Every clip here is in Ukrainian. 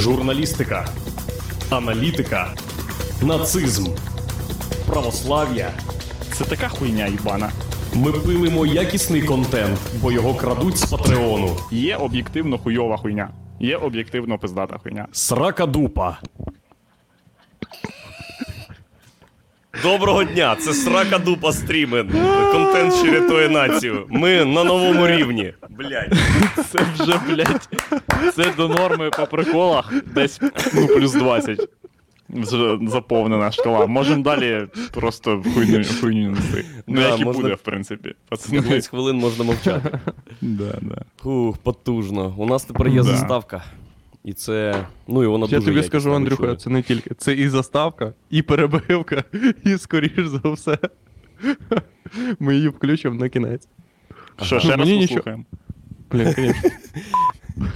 журналістика, аналітика, нацизм, православ'я. Це така хуйня їбана. Ми пилимо якісний контент, бо його крадуть з Патреону. Є об'єктивно хуйова хуйня. Є об'єктивно пиздата хуйня. Срака дупа. Доброго дня, це срака дупа стрімен. Контент, що рятує націю. Ми на новому рівні. Блять. Це вже, блядь, це до норми по приколах десь ну, плюс 20. Вже заповнена шкала. Можемо далі просто хуйню, хуйню нести. Ну, Да, як і можна- буде, в принципі. Пацани. 15 хвилин можна мовчати. Да, да. Фух, потужно. У нас тепер є Да. заставка. І це. Ну і вона Я дуже тобі якісна, скажу, Андрюха, це не тільки. Це і заставка, і перебивка, і скоріш за все. Ми її включимо на кінець. Що, ще Ну, раз послухаємо? Блін, звісно.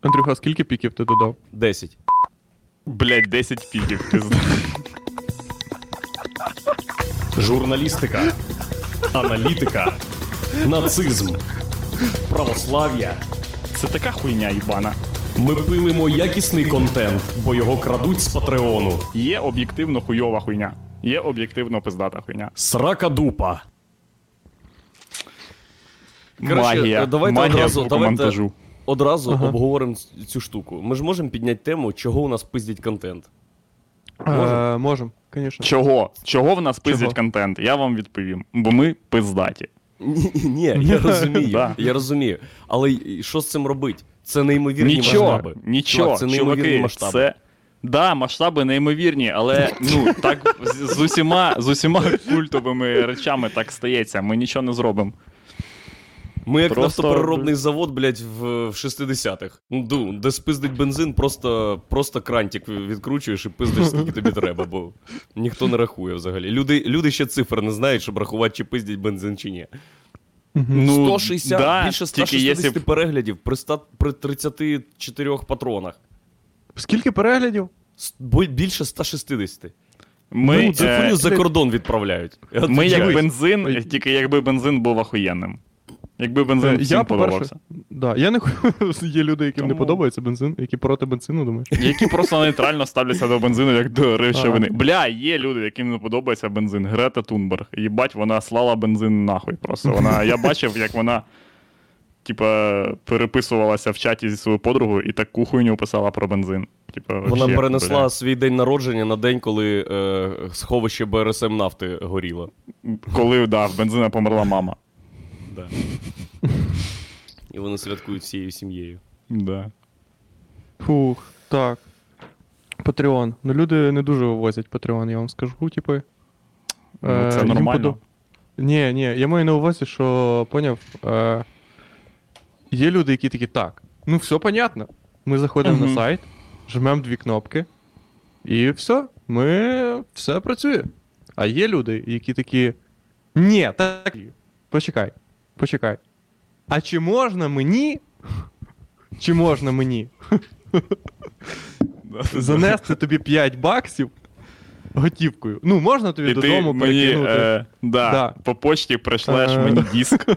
Андрюха, скільки піків ти додав? 10. Блядь, 10 піків, пизда. Журналістика, аналітика, нацизм, православ'я. Це така хуйня їбана. Ми пилимо якісний контент, бо його крадуть з Патреону. Є об'єктивно хуйова хуйня. Є об'єктивно пиздата хуйня. Срака дупа. Коротше, Магія. давайте Магія одразу- звукомонтажу. Одразу Ага. обговоримо цю штуку. Ми ж можемо підняти тему, чого у нас пиздять контент. Е, Можемо, звісно. Чого? Чого в нас пиздять контент? Я вам відповім. Бо ми пиздаті. Ні, ні, я розумію. Да. Я розумію. Але що з цим робити? Це неймовірні Нічого, масштаби. нічого, Чувак, це неймовірні чуваки, масштаби. це. Да, масштаби неймовірні, але ну так з, з усіма з усіма культовими речами так стається. Ми нічого не зробимо. Ми як Просто- нафтопереробний завод, блядь, в, в 60-х. Ну, ду, де спиздить бензин, просто, просто крантик відкручуєш і пиздиш, скільки тобі треба, бо ніхто не рахує взагалі. Люди, люди ще цифр не знають, щоб рахувати, чи пиздять бензин, чи ні. Ну, 160, да, більше 160 якщо переглядів при, ста, при 34 патронах. Скільки переглядів? С- Більше 160. Ми, ну, цю е, за кордон відправляють. Ми як бензин, тільки якби бензин був охуєнним. Якби бензин Е, всім Я, подобався. да, я не є люди, яким не подобається бензин, які проти бензину, думаєш? Які просто нейтрально ставляться до бензину, як до речовини. Ага. Бля, є люди, яким не подобається бензин. Грета Тунберг. Їбать, вона слала бензин нахуй. Просто вона. Я бачив, як вона. Типа, переписувалася в чаті зі своєю подругою і таку хуйню писала про бензин. Типа, Вона вообще, перенесла бля. свій день народження на день, коли е, сховище БРСМ нафти горіло. Коли да, в бензина померла мама. Да. І вони святкують всією сім'єю. Да. Фух, так. Патреон. Ну люди не дуже вивозять Патреон, я вам скажу, типи. Ну, Е, це їм нормально. подоб- Ні, ні, я маю на увазі, що поняв. Е, є люди, які такі, так, ну все понятно. Ми заходимо Мгм. на сайт, жмемо дві кнопки, і все, ми все працює. А є люди, які такі. Ні, так. Почекай, почекай. А чи можна мені? Чи можна мені занести тобі 5 баксів готівкою? Ну, можна тобі І ти додому мені перекинути. е, да, Да. по почті пришлеш Е. мені диск.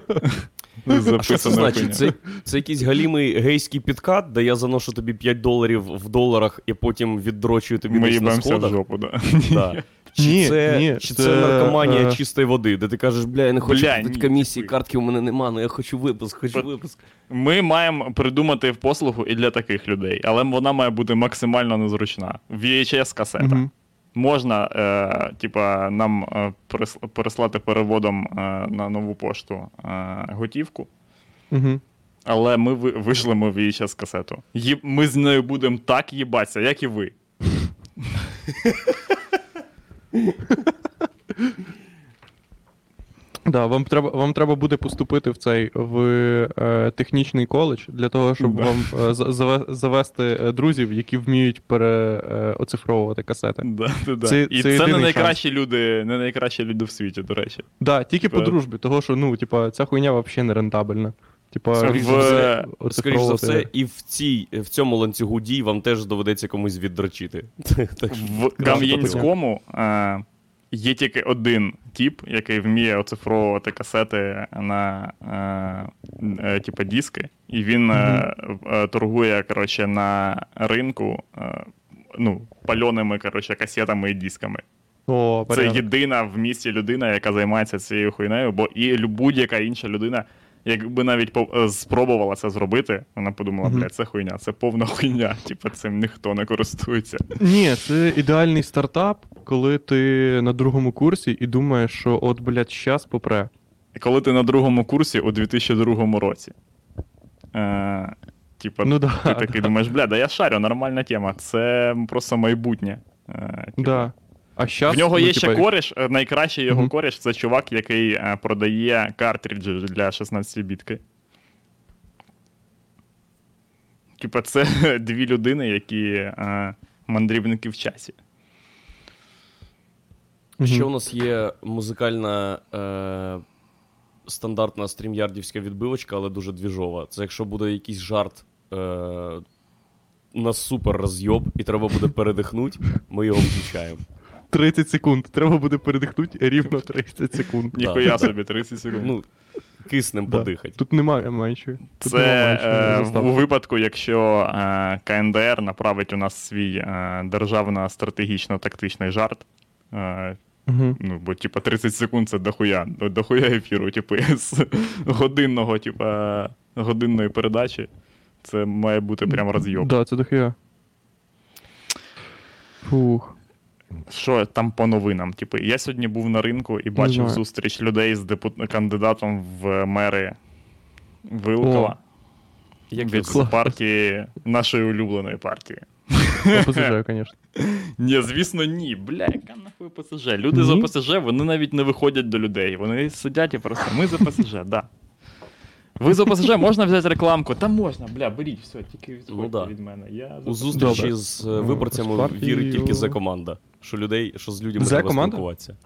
А що це значить? Це, це якийсь галімий гейський підкат, де я заношу тобі 5 доларів в доларах і потім віддрочую тобі Ми десь на їбемося в сходах. жопу, да. Да. Чи, Ні, це, ні, чи це, це, наркоманія е, чистої води, де ти кажеш, бля, я не хочу Бля, платити комісії, типу. картки у мене нема, але я хочу випуск, хочу випуск. Ми маємо придумати послугу і для таких людей, але вона має бути максимально незручна. VHS касета. Мгм. Можна, е, типа, нам е, переслати переводом е, на нову пошту е, готівку, Мгм. але ми ви- вишлемо VHS касету. Є- ми з нею будемо так їбатися, як і ви. Да, вам треба, вам треба буде поступити в цей в е, технічний коледж для того, щоб Да. вам е, заве- завести е, друзів, які вміють переоцифровувати касети. Да, да, да. Це- і це це, не найкращі люди, не найкращі люди в світі, до речі. Да, тільки по дружбі, того що ну, типа, ця хуйня взагалі не рентабельна. Типа, за в- все- Скоріш за все, і в, цій, в цьому ланцюгу дій вам теж доведеться комусь віддрочити. В Кам'янському е, є тільки один тіп, який вміє оцифровувати касети на е, е, диски, і він торгує коротше, на ринку ну, пальоними коротше, касетами і дисками. О, Це єдина в місті людина, яка займається цією хуйнею, бо і будь-яка інша людина, якби навіть е, спробувала це зробити, вона подумала, блядь, це хуйня, це повна хуйня. Типа цим ніхто не користується. Ні, це ідеальний стартап, коли ти на другому курсі і думаєш, що от, блядь, щас попре. Коли ти на другому курсі у 2002 році. Е, типа, Ну да, ти такий думаєш, бля, да я шарю, нормальна тема. Це просто майбутнє. Е, типа, Да. А щас, В нього ну, є ще типа, кореш, е, найкращий його Мгм. кореш це чувак, який е, продає картриджі для 16 бітки. Типа, це дві людини, які е, мандрівники в часі. Ще у нас є музикальна е, стандартна стрімярдівська відбивочка, але дуже двіжова. Це якщо буде якийсь жарт е, на супер розйоб, і треба буде передихнути, ми його включаємо. 30 секунд. Треба буде передихнути рівно 30 секунд. Ніхуя собі, 30 секунд. Ну, киснем подихати. Тут немає. Тут Це е, у випадку, якщо е, КНДР направить у нас свій е, державно-стратегічно-тактичний жарт. Е, Мгм. ну, бо, типа, 30 секунд це дохуя, дохуя ефіру, типу, з годинного, типа, годинної передачі. Це має бути прям розйоб. Да, це дохуя. Фух. Що там по новинам? Типу, я сьогодні був на ринку і бачив знаю. зустріч людей з депут... кандидатом в мери Вилкова. Як від це? партії нашої улюбленої партії. ОПЗЖ, звісно. Ні, звісно, ні. Бля, яка нахуй ОПСЖ? Люди з Ні? ОПСЖ, вони навіть не виходять до людей. Вони сидять і просто ми з ОПСЖ, да. Ви з ОПСЖ можна взяти рекламку? Та можна, бля, беріть, все, тільки відходьте Ну да. від мене. Я У зустрічі Добре. з е, виборцями З вірить тільки за команда. Що людей, що з людьми треба спілкуватися.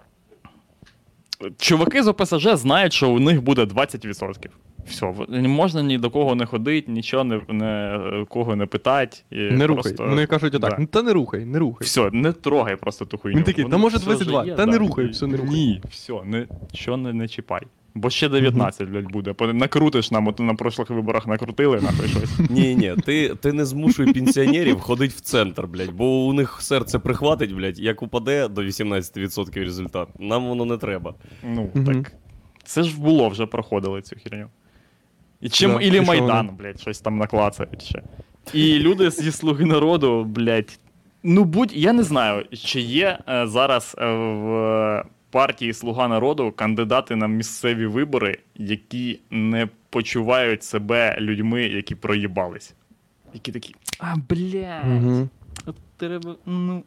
Чуваки з ОПСЖ знають, що у них буде 20%. Все, в- не можна ні до кого не ходити, нічого не, не кого не питати. і Не рухай. просто- Вони кажуть отак. Да. Ну та не рухай, не рухай. Все, не трогай просто ту хуйню. Він такий, «Та може все 22, є, та не рухай, все, не рухай». Ні, все, не, що не, не чіпай. Бо ще 19, блядь, буде. По- Накрутиш нам, от на прошлих виборах накрутили, нахуй щось. Ні, ні, ти, ти не змушуй пенсіонерів ходити в центр, блядь, бо у них серце прихватить, блядь, як упаде до 18% результат. Нам воно не треба. Ну, так. Це ж було, вже проходили цю херню. І чим Да, ілі Майдан, вони? блядь, щось там наклацають ще. І люди зі Слуги народу, блядь. Ну, будь, я не знаю, чи є е, зараз е, в партії Слуга народу кандидати на місцеві вибори, які не почувають себе людьми, які проїбались. Які такі. А, блядь. Угу. От треба. Ну,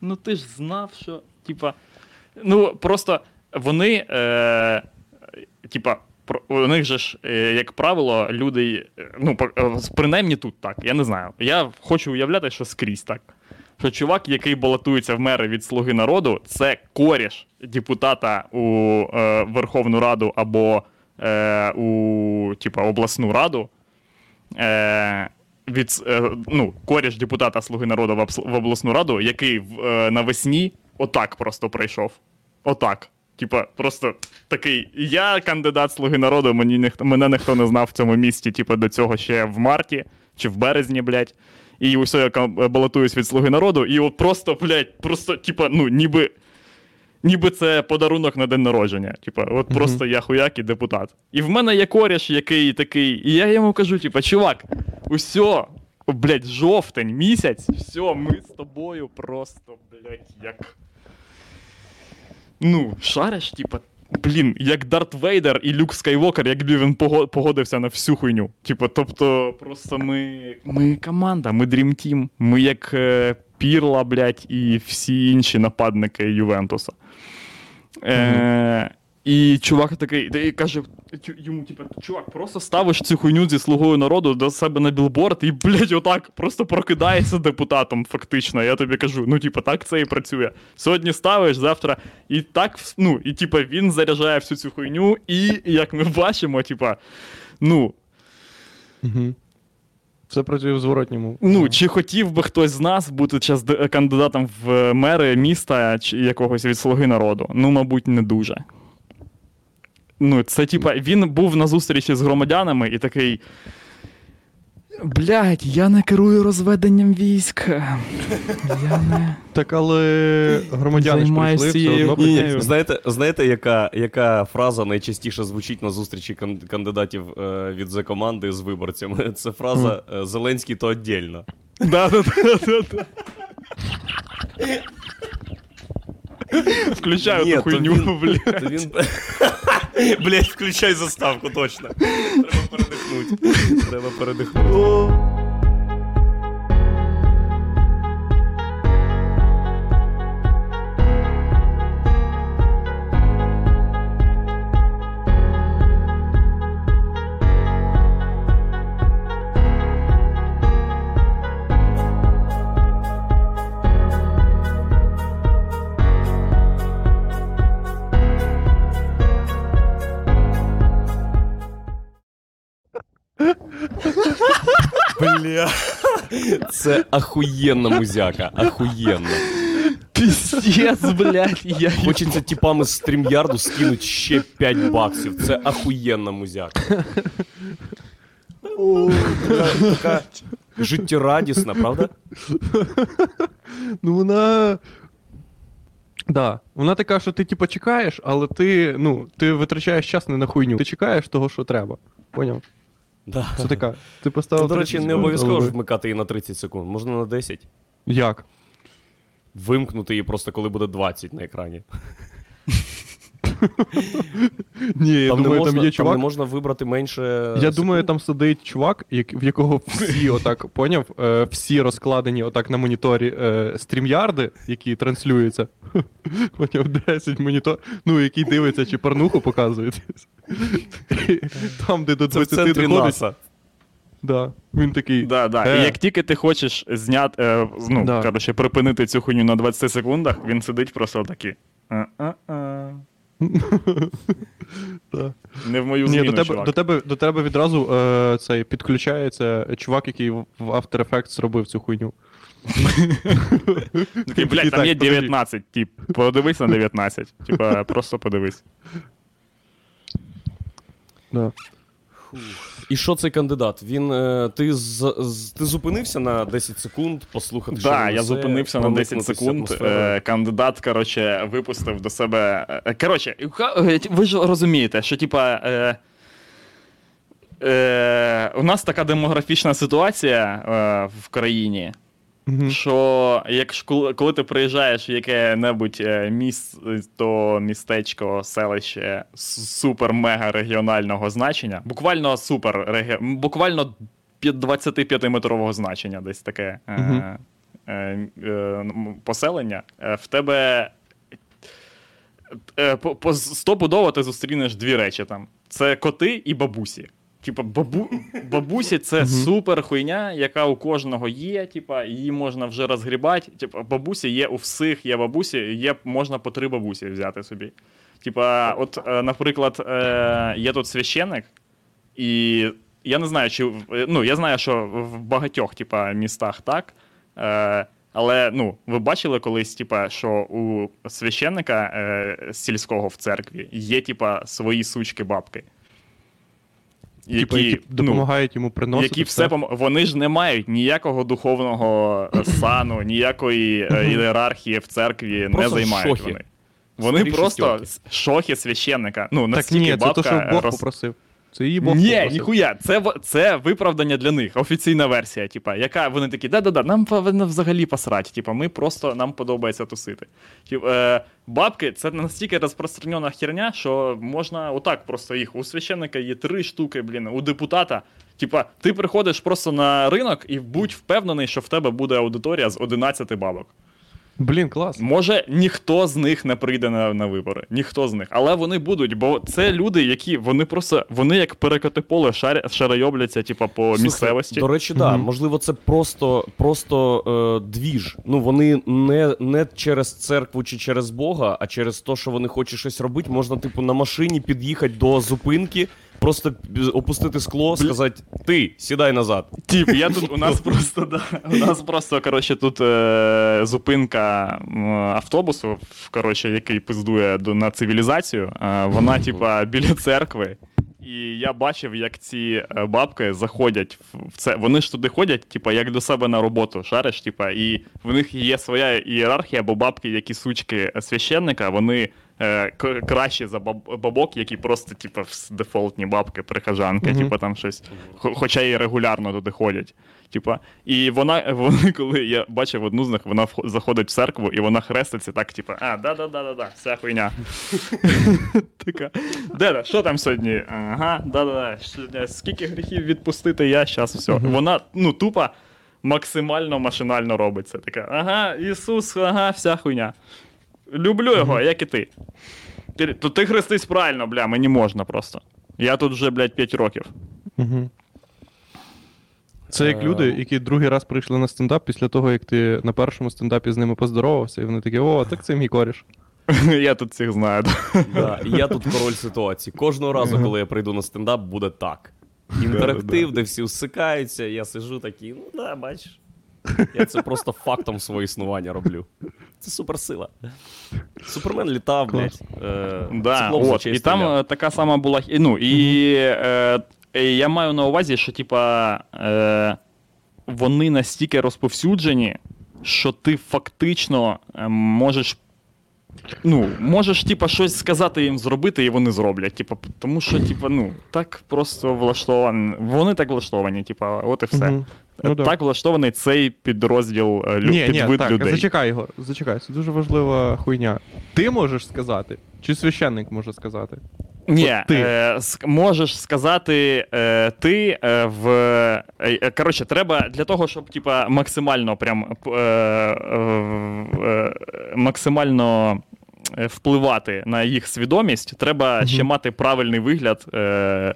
ну ти ж знав, що. Типа. Ну, просто вони. Е, типа, у них же ж, е, як правило, люди. е, Ну, е, принаймні тут так. Я не знаю. Я хочу уявляти, що скрізь так. Що чувак, який балотується в мери від Слуги народу, це коріш депутата у е, Верховну Раду або е, у типа, обласну раду. Е, від, ну, коріш депутата Слуги народу в, обласну раду, який навесні отак просто прийшов. Отак. Типа, просто такий. Я кандидат Слуги народу, мені ніхто, мене ніхто не знав в цьому місті, типа, до цього ще в марті чи в березні, блядь. І усе я балотуюсь від Слуги народу, і от просто, блядь, просто, типа, ну, ніби. Ніби це подарунок на день народження. Типа, от просто я хуяк і депутат. І в мене є коріш, який такий. І я йому кажу: типа, чувак, усьо, блядь, жовтень, місяць, все, ми з тобою просто, блядь, як. Ну, шариш, типа, блін, як Дарт Вейдер і Люк Скайвокер, якби він погодився на всю хуйню. Типа, тобто, просто ми. Ми команда, ми Dream Team. Ми як е, Пірла, блядь, і всі інші нападники Ювентуса. Е, і чувак такий, та й каже йому, типа, чувак, просто ставиш цю хуйню зі слугою народу до себе на білборд і, блядь, отак просто прокидається депутатом, фактично. Я тобі кажу, ну, типа, так це і працює. Сьогодні ставиш, завтра. І так, ну, і типа він заряджає всю цю хуйню, і як ми бачимо, типа, ну, Угу. Все працює в зворотньому. Ну, чи хотів би хтось з нас бути час кандидатом в мери міста чи якогось від слуги народу? Ну, мабуть, не дуже. Ну, це типа, він був на зустрічі з громадянами і такий. Блядь, я не керую розведенням військ. Я не. Так, але громадяни ж прийшли, все одно Ні, ні, знаєте, знаєте, яка, яка фраза найчастіше звучить на зустрічі кандидатів е, від за команди з виборцями? Це фраза е, Зеленський то віддільно. Да, да, да, да, да. Включаю Ні, ту хуйню, він- блядь. Блять, включай заставку, точно. Треба передихнути. Треба передихнути. Це ахуєнна музяка, ахуєнна. Піздец, блядь, я Хочеться типами з стрімярду скинуть ще 5 баксів. Це ахуєнна музяка. Така, така життєрадісна, правда? Ну вона. Да. Вона така, що ти типу чекаєш, але ти, ну, ти витрачаєш час не на хуйню. Ти чекаєш того, що треба. Поняв? Да. Це така. Ти поставив. До речі, не обов'язково але- ж вмикати її на 30 секунд, можна на 10. Як? Вимкнути її просто коли буде 20 на екрані. Ні, я Там, думаю, не, можна, там є там чувак. не можна вибрати менше. Я секунд. думаю, там сидить чувак, як, в якого всі отак, поняв, е, всі розкладені отак на моніторі е, стрімярди, які транслюються. Поняв, 10 монітор, ну, який дивиться, чи порнуху показують. Там, де до Це в 20 центрі доходить, НАСА. да, він такий. Да, да. Е. І як тільки ти хочеш зняти, е, ну, Да. коротше, припинити цю хуйню на 20 секундах, він сидить просто такий. «А-а-а». Не в мою Ні, зміну, до тебе, чувак. до, тебе, до тебе відразу е, цей, підключається чувак, який в After Effects зробив цю хуйню. Такий, блядь, там Так, є подожди. 19, тип, подивись на 19. Типа, просто подивись. Да. І що цей кандидат? Він. е, ти, з, з- ти зупинився на 10 секунд послухати, що Так, я зупинився на 10 секунд. атмосферою? Е, кандидат, коротше, випустив до себе. е, Коротше, е, ви ж розумієте, що типа. Е, у нас така демографічна ситуація е, в країні. Мгм. Що якщо коли, ти приїжджаєш в яке-небудь е, місто, містечко, селище супер-мега регіонального значення, буквально супер буквально 25-метрового значення, десь таке е, Мгм. е, е, м, поселення, е, в тебе е, по, по стопудово ти зустрінеш дві речі там: це коти і бабусі. Типа, бабу... бабусі це супер хуйня, яка у кожного є. Типа, її можна вже розгрібати. Типа, бабусі є у всіх, є бабусі, є можна по три бабусі взяти собі. Типа, от, е, наприклад, е, є тут священник, і я не знаю, чи е, ну, я знаю, що в багатьох типа, містах так. Але ну, ви бачили колись, типа, що у священника сільського в церкві є, типа, свої сучки-бабки. Типа, які ну, допомагають йому приносити. які все пом... вони ж не мають ніякого духовного е, сану, ніякої е, ієрархії в церкві не займають шохи. вони. Вони Старі просто шестерки. шохи священника. Ну, Так ні, це бабка то, що Бог роз- попросив. Це її Бог Ні, попросив. ніхуя, це, це виправдання для них, офіційна версія, типа, яка вони такі, да-да-да, нам повинно взагалі посрати. Типа, ми просто нам подобається тусити. Тип, е, бабки це настільки розпространена херня, що можна отак просто їх. У священника є три штуки, блін, у депутата. Типа, ти приходиш просто на ринок і будь впевнений, що в тебе буде аудиторія з 11 бабок. Блін, клас. Може, ніхто з них не прийде на, на вибори, ніхто з них, але вони будуть, бо це люди, які вони просто вони як перекоти поле шар, шарайобляться, типа по Слухай, місцевості. До речі, да. Мгм. Можливо, це просто, просто е, двіж. Ну, вони не, не через церкву чи через Бога, а через те, що вони хочуть щось робити. Можна, типу, на машині під'їхати до зупинки, Просто опустити скло, сказати, ти, сідай назад. Тіп, я тут у нас просто да, у нас просто коротше тут е, зупинка автобусу, коротше, який пиздує до на цивілізацію. Е, вона, типа, біля церкви. І я бачив, як ці е, бабки заходять в це. Вони ж туди ходять, типа, як до себе на роботу, шариш, типа, і в них є своя ієрархія, бо бабки, які сучки священника, вони е, к- кращі за бабок, які просто, типа, вс- дефолтні бабки, прихожанки, Мгм. типа там щось. Хо- Хоча і регулярно туди ходять. Типа, і вона, вони, коли я бачив одну з них, вона заходить в церкву і вона хреститься так, типа, а, да-да-да-да-да, вся хуйня. Така. Деда, що там сьогодні? Ага, да-да-да. Скільки гріхів відпустити, я щас все. Вона, ну, тупо максимально машинально робить це. Така, ага, Ісус, ага, вся хуйня. Люблю його, як і ти. Ти, то ти хрестись правильно, бля, мені можна просто. Я тут вже, блядь, 5 років. Угу. Це як Е, люди, які другий раз прийшли на стендап після того, як ти на першому стендапі з ними поздоровався, і вони такі, о, так це мій коріш. Я тут всіх знаю. да. Я тут король ситуації. Кожного разу, коли я прийду на стендап, буде так. Інтерактив, де всі усикаються, я сиджу такий, ну да, бачиш. Я це просто фактом свого існування роблю. Це суперсила. Супермен літав, блядь. Е, Да, от, і там е, така сама була. Ну, і е, я маю на увазі, що, типа, е, вони настільки розповсюджені, що ти фактично можеш. Ну, можеш, типа, щось сказати їм зробити, і вони зроблять. Типа, тому що, типа, ну, так просто влаштовані. Вони так влаштовані, типа, от і все. Мгм. Ну, да. так влаштований цей підрозділ е, лю- Ні, ні, так, людей. зачекай, Ігор, зачекай, це дуже важлива хуйня. Ти можеш сказати, чи священник може сказати? Ні, ти. Е, можеш сказати е, ти е, в. Е, е, коротше, треба для того, щоб типа, максимально прям е, е, е, максимально е, впливати на їх свідомість, треба ще мати правильний вигляд. Е,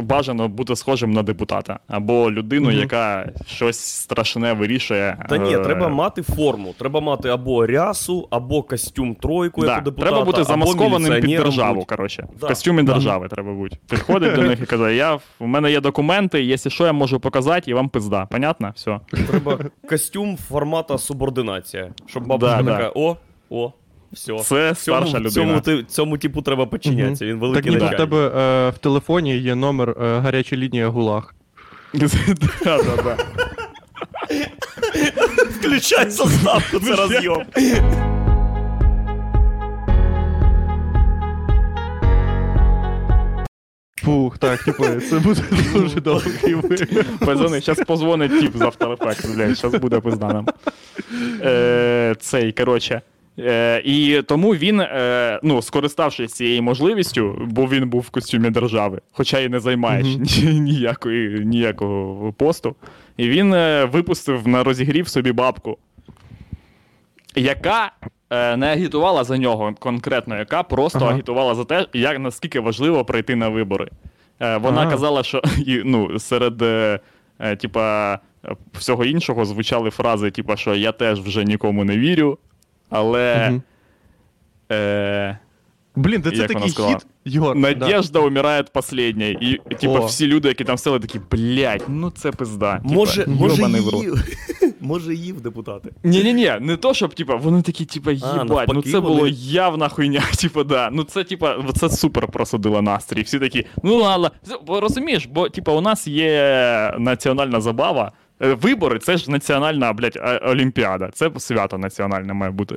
Бажано бути схожим на депутата або людину, Мгм. яка щось страшне вирішує. Та ні, е, треба мати форму. Треба мати або рясу, або костюм тройку, як Да, у депутата, треба бути замаскованим під державу, коротше. Да. В костюмі держави треба бути. Підходить до них і каже: я, у мене є документи, якщо що, я можу показати, і вам пизда. Понятно? Все. Треба костюм формата субординація. Щоб бабуся Да, да. така, о, о, все. Це старша людина. Цьому, цьому типу треба підчинятися. Він Так великий ніби в тебе е, в телефоні є номер е, гаряча лінія Гулаг. Да, да, да. Включай заставку, це розйом. Фух, так, типу, це буде дуже довгий випуск. Пацани, зараз позвонить тип з After Effects, блядь, зараз буде пизда нам. Е, цей, коротше. Е, і тому він, е, ну, скориставшись цією можливістю, бо він був в костюмі держави, хоча і не займає Мгм. ні- ніякої, ніякого посту. І він е, випустив на розігрів собі бабку, яка е, не агітувала за нього конкретно, яка просто Ага. агітувала за те, як наскільки важливо прийти на вибори. Е, вона Ага. казала, що і, ну, серед типа, всього іншого звучали фрази, типа, що я теж вже нікому не вірю, але. Мгм. Е, Блін, де це Як такий хід? Да. Надежда умирає последней. І, типа, всі люди, які там сели, такі, блядь, ну це пизда. Типа, Може, може, в рот. їв. може їв депутати. Ні-ні-ні, не то, щоб, типа, вони такі, типа, їбать, ну це було вони- явна хуйня, типа, да. Ну це, типа, це супер просудило настрій. Всі такі, ну ладно. Розумієш, бо, типа, у нас є національна забава. Е, Вибори це ж національна, блядь, олімпіада. Це свято національне має бути.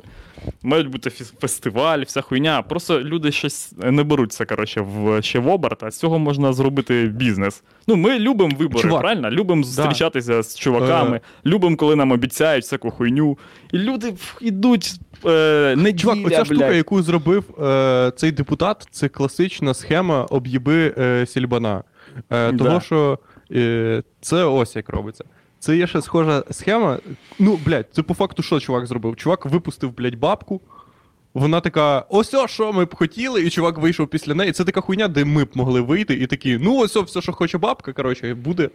Мають бути фестиваль, вся хуйня. Просто люди щось не беруться, коротше, в, ще в оберт, а з цього можна зробити бізнес. Ну, ми любимо вибори, Чувак, правильно? Любимо зустрічатися з чуваками, Е. любимо, коли нам обіцяють всяку хуйню. І люди йдуть е, неділя, Чувак, оця блядь. штука, яку зробив е, цей депутат, це класична схема об'їби е, сільбана. Е, Да. Того, що е, це ось як робиться. Це є ще схожа схема. Ну, блядь, це по факту що чувак зробив? Чувак випустив, блядь, бабку. Вона така, ось о, що ми б хотіли, і чувак вийшов після неї. Це така хуйня, де ми б могли вийти, і такі, ну ось все, що хоче бабка, коротше, буде.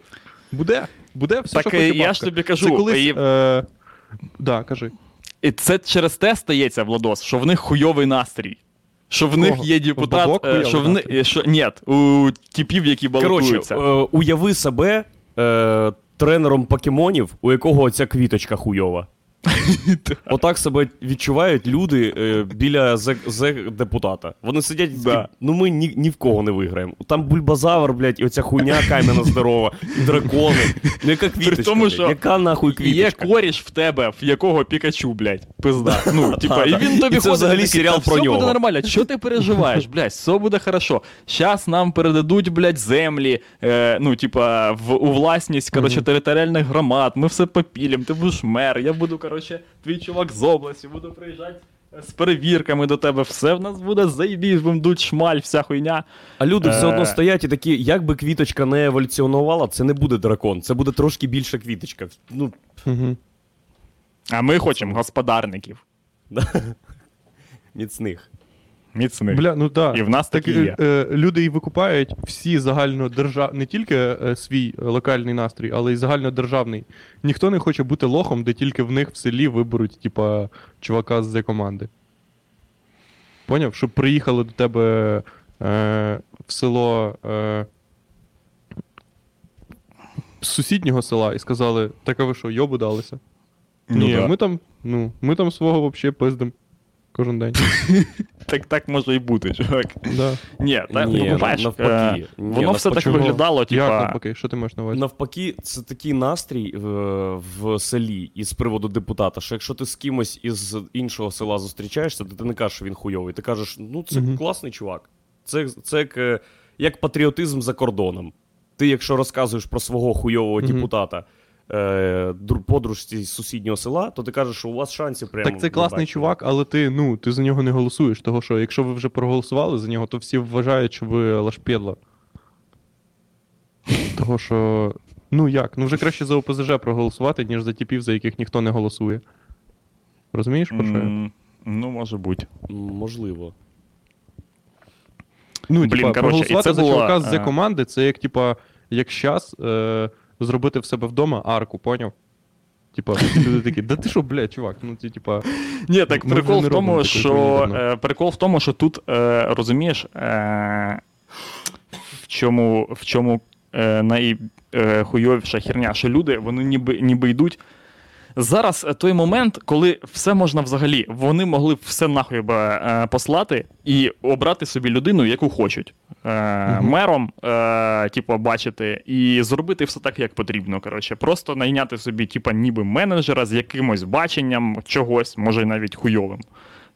Буде, буде все, Так, що хоче е, бабка. я ж тобі кажу, Це колись, і- е, да, кажи. І це через те стається, Владос, що в них хуйовий настрій. Що в них є депутат, бабок е, що в них, що ні, у типів, які Коротше, е, уяви себе е, тренером покемонів, у якого ця квіточка хуйова. Отак себе відчувають люди е, біля зе- депутата. Вони сидять і такі, ну ми ні, ні в кого не виграємо. Там бульбазавр, блядь, і оця хуйня кам'яна здорова, і дракони. Ну яка квіточка, тому, що яка нахуй І є коріш в тебе, в якого Пікачу, блядь, пизда. Ну, типа, і він тобі І це ходить, взагалі серіал «Та про все нього». буде нормально, що ти переживаєш, блядь, все буде хорошо. Щас нам передадуть, блядь, землі, е, ну, типа, в, у власність, коротше, територіальних громад, ми все попілім, ти будеш мер, я буду, коротше, твій чувак з області, буду приїжджати е, з перевірками до тебе, все в нас буде заїбіш, будем дуть шмаль, вся хуйня. А люди все Е. одно стоять і такі, як би квіточка не еволюціонувала, це не буде дракон, це буде трошки більша квіточка. Ну, Угу. А ми хочемо господарників, міцних. Міцних. Бля, ну да. І в нас так такі є. е, люди і викупають всі загальнодержав... не тільки е, свій е, локальний настрій, але й загальнодержавний. Ніхто не хоче бути лохом, де тільки в них в селі виберуть, типа, чувака з команди. Поняв? Щоб приїхали до тебе е, в село е, з сусіднього села і сказали: так а ви що, йобу далися? Ну Ні, да. ми там, ну, ми там свого взагалі пиздим кожен день. Так, так може і бути, чувак. да. Ні, так, Ні, ну, бачиш, навпаки. е, Ні, воно все так навпаки. виглядало, Як типа. навпаки, що ти маєш на увазі? Навпаки, це такий настрій в, в селі із приводу депутата, що якщо ти з кимось із іншого села зустрічаєшся, то ти не кажеш, що він хуйовий. Ти кажеш, ну це Мгм. класний чувак. Це, це як, е, як патріотизм за кордоном. Ти, якщо розказуєш про свого хуйового Мгм. депутата е, подружці з сусіднього села, то ти кажеш, що у вас шансів прямо. Так це класний чувак, але ти, ну, ти за нього не голосуєш. Того що якщо ви вже проголосували за нього, то всі вважають, що ви лашпєдла. Того що. Ну як? Ну вже краще за ОПЗЖ проголосувати, ніж за типів, за яких ніхто не голосує. Розумієш, про що я? Ну, може бути. Можливо. Ну, Блін, типа, коротше, і проголосувати це за була, чувака з е, з команди, це як, типа, як щас е, зробити в себе вдома арку, поняв? Типа, люди такі, да ти що, блядь, чувак? Ну, ти, типа. Ні, так Ми вже прикол не в тому, що давно. е, прикол в тому, що тут е, розумієш, е, в чому, в чому е, найхуйовіша херня, що люди вони ніби, ніби йдуть. Зараз е, той момент, коли все можна взагалі, вони могли все нахуй би, е, послати і обрати собі людину, яку хочуть. Е. Мером, е, типу, бачити, і зробити все так, як потрібно. Коротше, просто найняти собі, типу, ніби менеджера з якимось баченням чогось, може навіть хуйовим.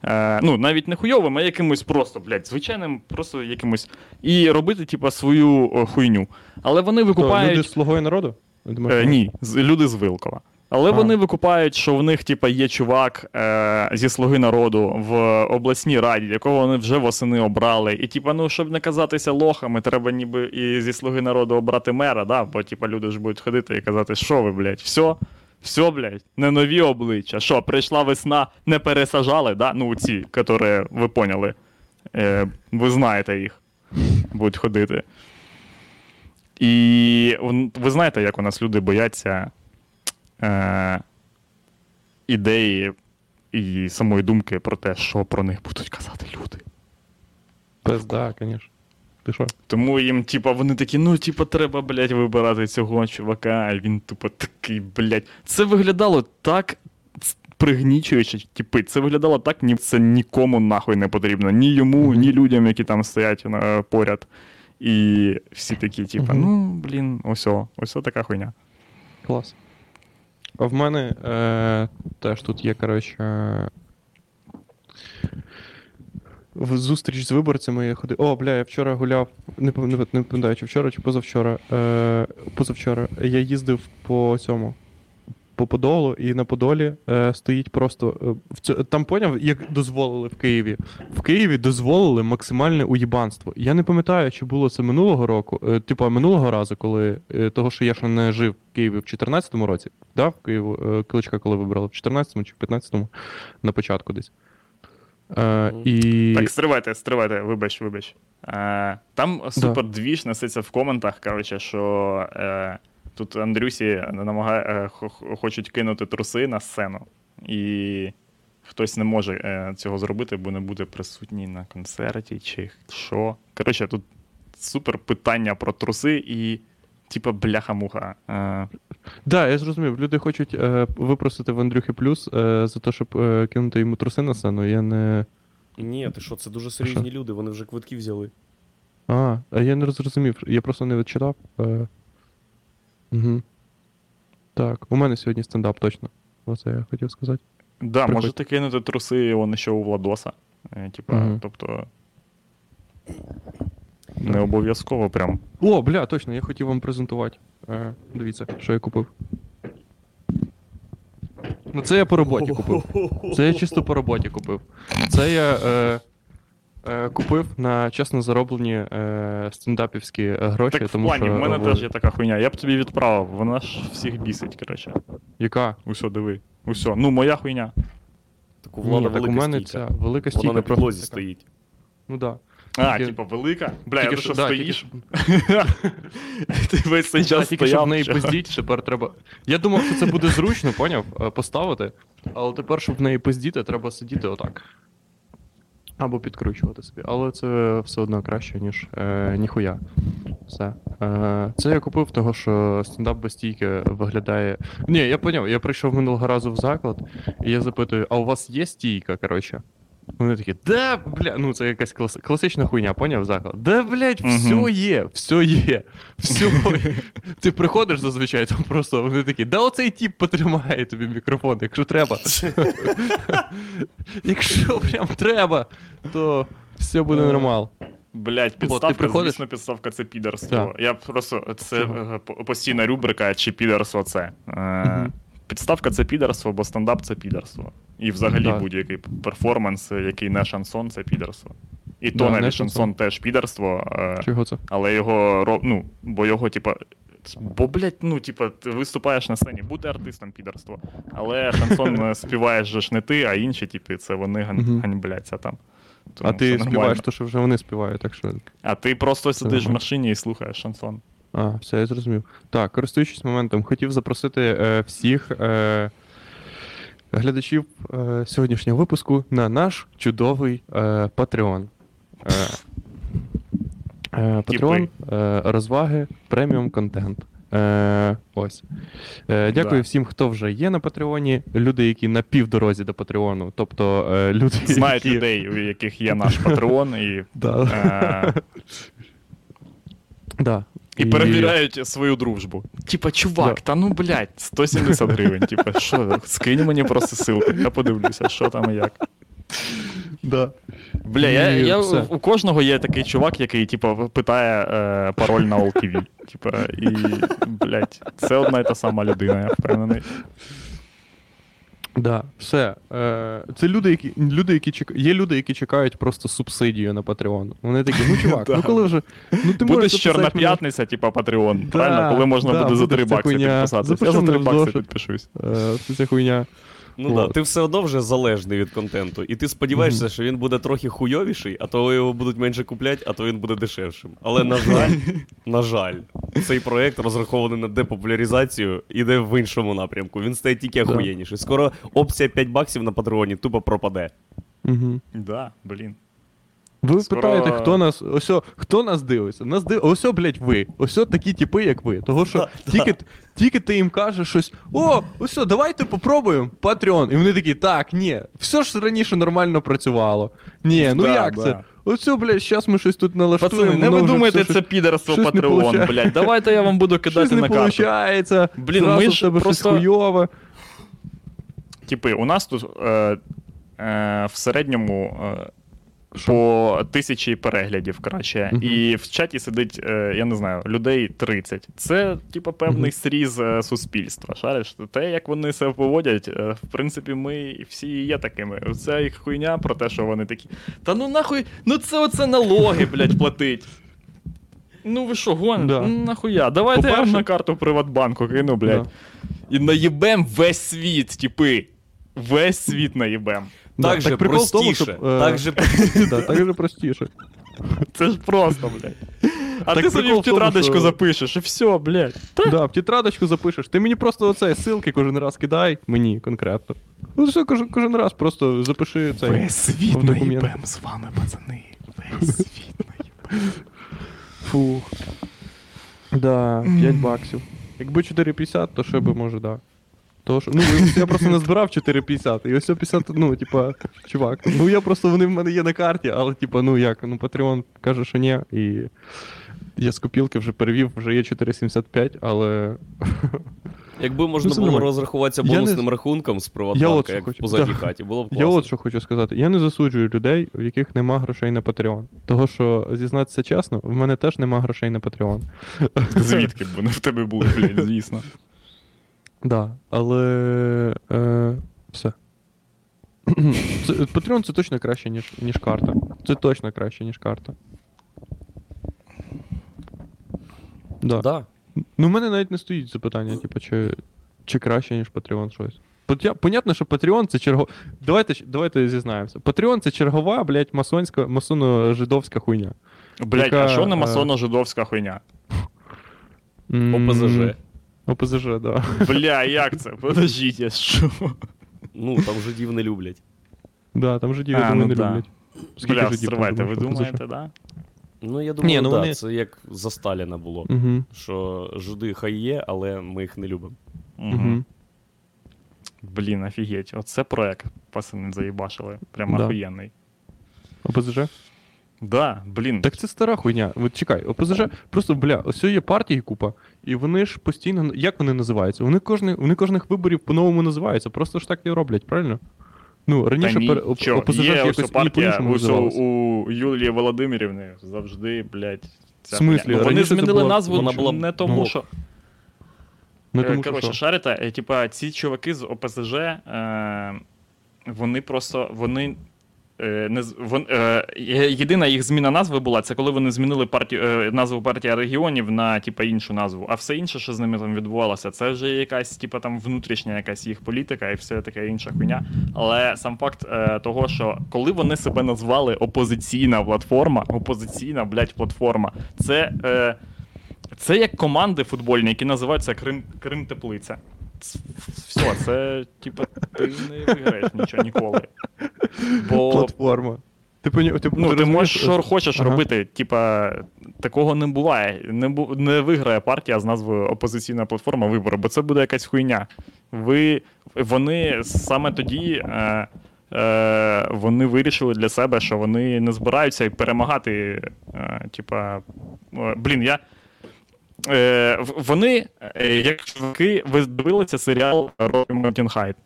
Е, ну, навіть не хуйовим, а якимось просто, блядь, звичайним, просто якимось. І робити, типу, свою о, хуйню. Але вони Хто, викупають. люди з слугою народу? Маєш Е, ні, з- люди з Вилкова. Але А. вони викупають, що в них, типа, є чувак е, зі Слуги народу в обласній раді, якого вони вже восени обрали. І, типа, ну, щоб не казатися лохами, треба ніби і зі Слуги народу обрати мера, да? бо типа, люди ж будуть ходити і казати, що ви, блядь, все, все, блядь, не нові обличчя. Що, прийшла весна, не пересажали, да? Ну, ці, які ви поняли. Е, ви знаєте їх. Будуть ходити. І ви знаєте, як у нас люди бояться е, ідеї і самої думки про те, що про них будуть казати люди. Пизда, звісно. Ти що? Тому їм, типа, вони такі, ну, типа, треба, блядь, вибирати цього чувака, а він, тупо, такий, блядь. Це виглядало так пригнічуюче, типи, це виглядало так, ні це нікому нахуй не потрібно. Ні йому, ні людям, які там стоять е, поряд. І всі такі, типа, ну, блін, ось, ось така хуйня. Клас. А в мене е, теж тут є, коротше. Зустріч з виборцями я ходив. О, бля, я вчора гуляв. Не, пам- не, не пам'ятаю, чи вчора, чи позавчора. Е, позавчора я їздив по цьому. По Подолу, і на Подолі е, стоїть просто. Е, в цьо- там поняв, як дозволили в Києві. В Києві дозволили максимальне уїбанство. Я не пам'ятаю, чи було це минулого року, е, типу минулого разу, коли е, того, що я ще не жив в Києві в 2014 році, да, в Києву е, Кличка, коли вибрали, в 14-му чи в 15-му, на початку десь. Е, і... Так, стривайте, стривайте, вибач, вибач. Е, там супер двіж несеться в коментах, коротше, що е, тут Андрюсі намагає, е, хо- хо- хочуть кинути труси на сцену. І хтось не може е, цього зробити, бо не буде присутній на концерті, чи що. Коротше, тут супер питання про труси і, типа, бляха-муха. Е, Да, я зрозумів. Люди хочуть е, випросити в Андрюхи плюс е, за те, щоб е, кинути йому труси на сцену. Я не. Ні, ти що, це дуже серйозні люди, вони вже квитки взяли. А, а я не зрозумів. Я просто не відчитав. Е... Угу. Так, у мене сьогодні стендап точно. Оце я хотів сказати. да, Приходь. можете кинути труси, вони ще у Владоса. Е, типа, Мгм. тобто. Не обов'язково прям. О, бля, точно, я хотів вам презентувати. Е, дивіться, що я купив. Ну, це я по роботі купив. Це я чисто по роботі купив. Це я е, е, купив на чесно зароблені е, стендапівські гроші, Так в плані, що. в мене е, теж є така хуйня. Я б тобі відправив, вона ж всіх бісить, коротше. Яка? Усьо, диви. Усьо. Ну, моя хуйня. Так у влада Ні, так у велика мене стійка. ця велика стійка. Вона на просто підлозі така. стоїть. Ну да. А, Тільки- типа, велика? Бля, Тільки я що- що да, стоїш? Ти весь цей час тільки щоб в стояв. неї що? пиздіть, тепер треба. Я думав, що це буде зручно, поняв? е, Поставити. Але тепер, щоб в неї пиздіти, треба сидіти отак. Або підкручувати собі. Але це все одно краще, ніж е, ніхуя. Все. Е, це я купив, того, що стендап без стійки виглядає. Ні, я поняв, я прийшов минулого разу в заклад, і я запитую, а у вас є стійка, коротше? Вони такі, да, бля, ну це якась клас... класична хуйня, поняв заклад? Да, блядь, все є, все є. Все. Ти приходиш зазвичай, там просто вони такі, да оцей тіп потримає тобі мікрофон, якщо треба. якщо прям треба, то все буде нормал. Блять, ти підставка, приходиш? звісно, підставка це підарство. Так. Я просто це е, по- постійна рубрика, чи підарство це. Е. Підставка це підарство, бо стендап це підарство. І взагалі Да. будь-який перформанс, який не шансон, це підарство. І то Да, навіть не шансон шансон. теж підарство, е, Чого це? але його ну, бо його, типа. Бо, блядь, ну, типа, ти виступаєш на сцені, бути артистом підарство. Але шансон співаєш же ж не ти, а інші, типи, це вони гань- ганьбляться там. А ти співаєш те, що вже вони співають, так що. А ти просто сидиш в машині і слухаєш шансон. А, все, я зрозумів. Так, користуючись моментом, хотів запросити е, всіх е, глядачів е, сьогоднішнього випуску на наш чудовий е, Patreon. Е, е, Patreon, е, розваги, преміум контент. Е, ось. Е, дякую Да. всім, хто вже є на Патреоні. Люди, які на півдорозі до Патреону. Тобто е, люди. Знають які... людей, у яких є наш патреон, і, Да. е, Да. І перевіряють свою дружбу. Типа, чувак, Да. та ну блядь, 170 гривень. Типа, що, скинь мені просто силку, я подивлюся, що там і як. Да. Бля, я, І я, все. у кожного є такий чувак, який, типа, питає е, пароль на OLTV. Типа, і, блядь, це одна і та сама людина, я впевнений. Да, все. Е, це люди, які люди, які чек... є люди, які чекають просто субсидію на Patreon. Вони такі, ну чувак, ну коли вже. Ну ти Буде чорна п'ятниця, типа Патреон. Правильно? Коли можна буде за три 3 бакси підписатися. Я за 3 бакси підпишусь. Е, це ця хуйня. Ну так, ти все одно вже залежний від контенту. І ти сподіваєшся, що він буде трохи хуйовіший, а то його будуть менше купляти, а то він буде дешевшим. Але на жаль, на жаль, цей проект розрахований на депопуляризацію, іде в іншому напрямку. Він стає тільки охуєнніший. Скоро опція 5 баксів на патреоні тупо пропаде. Угу. Да, блін. Ви Скоро- питаєте, хто нас. Ось, хто нас дивиться? Нас див... Ось, блядь, ви. Ось такі типи, як ви. Того, що Да, тільки, тільки ти їм кажеш щось: о, ось, давайте попробуємо Patreon. І вони такі, так, ні, все ж раніше нормально працювало. Ні, ну Да, як да. це? Ось, блядь, зараз ми щось тут налаштуємо. Пацани, не ви думаєте, це щось- підерство Патреон, блядь. Давайте я вам буду Щось кидати не на карту. виходить. Блін, зразу ми ж тебе просто- щось хуйове. Типи, у нас тут е, е, в середньому е, по тисячі переглядів краще. Мгм. І в чаті сидить, е, я не знаю, людей 30. Це, типу, певний Мгм. сріз е, суспільства. Шариш? Те, як вони себе поводять, е, в принципі, ми всі є такими. Це їх хуйня про те, що вони такі. Та ну нахуй, ну це оце налоги, блядь, платить. Ну ви що, гоните? Да. Ну нахуя? Давайте я По-перше- на карту Приватбанку кину, блядь. Да. І наїбем весь світ, типи. Весь світ наїбем. Да, Так же прикол в тому, простіше. щоб, е, Так же Да, так же простіше. Це ж просто, блядь. А Так ти собі в тетрадочку що- запишеш, і все, блядь. Да, в тетрадочку запишеш. Ти мені просто оце ссылки кожен раз кидай, мені конкретно. Ну все, кожен, кожен раз просто запиши цей. Весь світ наїбем з вами, пацани. Весь світ наїбем. Фух. Да, 5 баксів. Якби 4,50, то ще би може, да. Того, що, ну, я просто не збирав 4,50. І ось 50, ну, типа, чувак. Ну я просто вони в мене є на карті, але типа, ну як, ну Patreon каже, що ні. І я з копілки вже перевів, вже є 4,75, але. Якби можна Ну, було розрахуватися Я не- бонусним рахунком з приватбанка, як в хочу. позадній Так. хаті, було б Я от що хочу сказати. Я не засуджую людей, в яких нема грошей на Patreon. Того, що зізнатися чесно, в мене теж нема грошей на Patreon. Звідки б вони в тебе були, блядь, звісно. Да, але е, все. Це, Patreon це точно краще, ніж, ніж карта. Це точно краще, ніж карта. Да. Да. Ну, в мене навіть не стоїть запитання, типу, чи, чи краще, ніж Patreon щось. Понятно, що Patreon це черго. Давайте, ж- давайте зізнаємося. Patreon це чергова, блядь, масонська, масоно-жидовська хуйня. Блядь, Яка, а що не е, масоно-жидовська хуйня? М, ОПЗЖ. ОПЗЖ, да. Бля, як це? Подождіть, що? Ну, там жидів не люблять. Да, там жидів, А, я думаю, ну не да. люблять. Скільки Бля, жидів там, стривайте, ви в ОПЗЖ? думаєте, да? Ну, я думаю, Ні, ну да, вони- це як за Сталіна було. Угу. Що жиди хай є, але ми їх не любимо. Угу. Блін, офігеть. Оце проект, пацани, заїбашили. Прям Да. охуєнний. ОПЗЖ? Да, блін. Так це стара хуйня. От чекай, ОПЗЖ, просто бля, ось є партії купа, і вони ж постійно. Як вони називаються? Вони кожних, вони кожних виборів по-новому називаються, просто ж так і роблять, правильно? Ну, раніше пер- ОПЗЖ є якось партія у, Юлії Володимирівни завжди, блядь. ця В смислі? Ну, вони змінили була- назву вона була- не тому, ну, що. Не Е, тому, Коротше, що. шарите, е, типа, ці чуваки з ОПЗЖ, е, вони просто. Вони. Е, Не, вон, е, єдина їх зміна назви була, це коли вони змінили партію, е, назву партія регіонів на типа, іншу назву. А все інше, що з ними там відбувалося, це вже якась типа, там, внутрішня якась їх політика і все таке інша хуйня. Але сам факт е, того, що коли вони себе назвали опозиційна платформа, опозиційна, блядь, платформа, це. Е, це як команди футбольні, які називаються Крим, Крим Теплиця. Все, це, типа, ти не виграєш нічого ніколи. Бо Платформа. Ти, поня... ти, ну, ти можеш що хочеш Ага. робити. Типа, такого не буває. Не, бу... не виграє партія з назвою опозиційна платформа вибори, бо це буде якась хуйня. Ви, вони саме тоді. Е... Е, вони вирішили для себе, що вони не збираються перемагати. Е, типа, е, блін, я. Е, вони, е, як чуваки, ви дивилися серіал Рокі Мартін Хайт.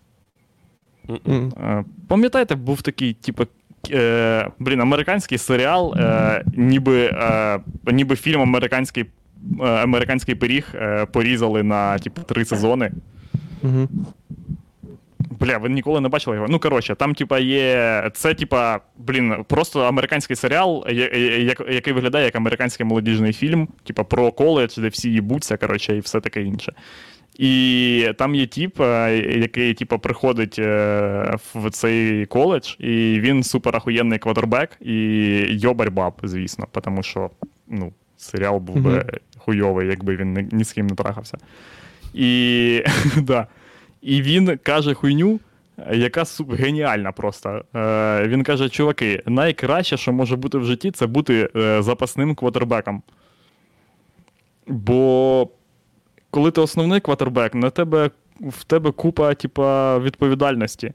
Е, Пам'ятаєте, був такий, типу, е, блін, американський серіал, е, ніби, е, ніби фільм американський, американський пиріг е, порізали на типу, три сезони. Бля, ви ніколи не бачили його. Ну, коротше, там, типа, є. Це, типа, блін, просто американський серіал, який виглядає як американський молодіжний фільм, типа про коледж, де всі їбуться, коротше, і все таке інше. І там є тіп, е, який, типа, приходить е, в цей коледж, і він супер ахуєнний квотербек і йобарь баб, звісно, тому що, ну, серіал був би Мгм. хуйовий, якби він ні, ні з ким не трахався. І, да. І він каже хуйню, яка геніальна просто. Е, він каже: чуваки, найкраще, що може бути в житті, це бути е, запасним квотербеком. Бо коли ти основний квотербек, на тебе, в тебе купа типа, відповідальності.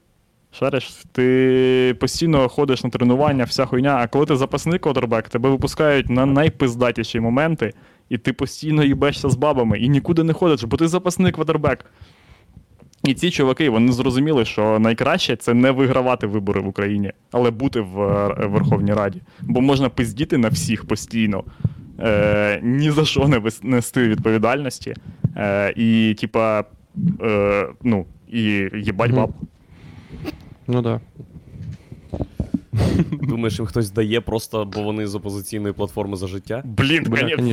Шариш, ти постійно ходиш на тренування, вся хуйня, а коли ти запасний квотербек, тебе випускають на найпиздатіші моменти, і ти постійно їбешся з бабами, і нікуди не ходиш, бо ти запасний квотербек. І ці чуваки вони зрозуміли, що найкраще це не вигравати вибори в Україні, але бути в е, Верховній Раді. Бо можна пиздіти на всіх постійно, е, ні за що не нести відповідальності. Е, і, типа, е, ну, і їбать баб. Ну да. Думаєш, їм хтось дає просто, бо вони з опозиційної платформи за життя? Блін, в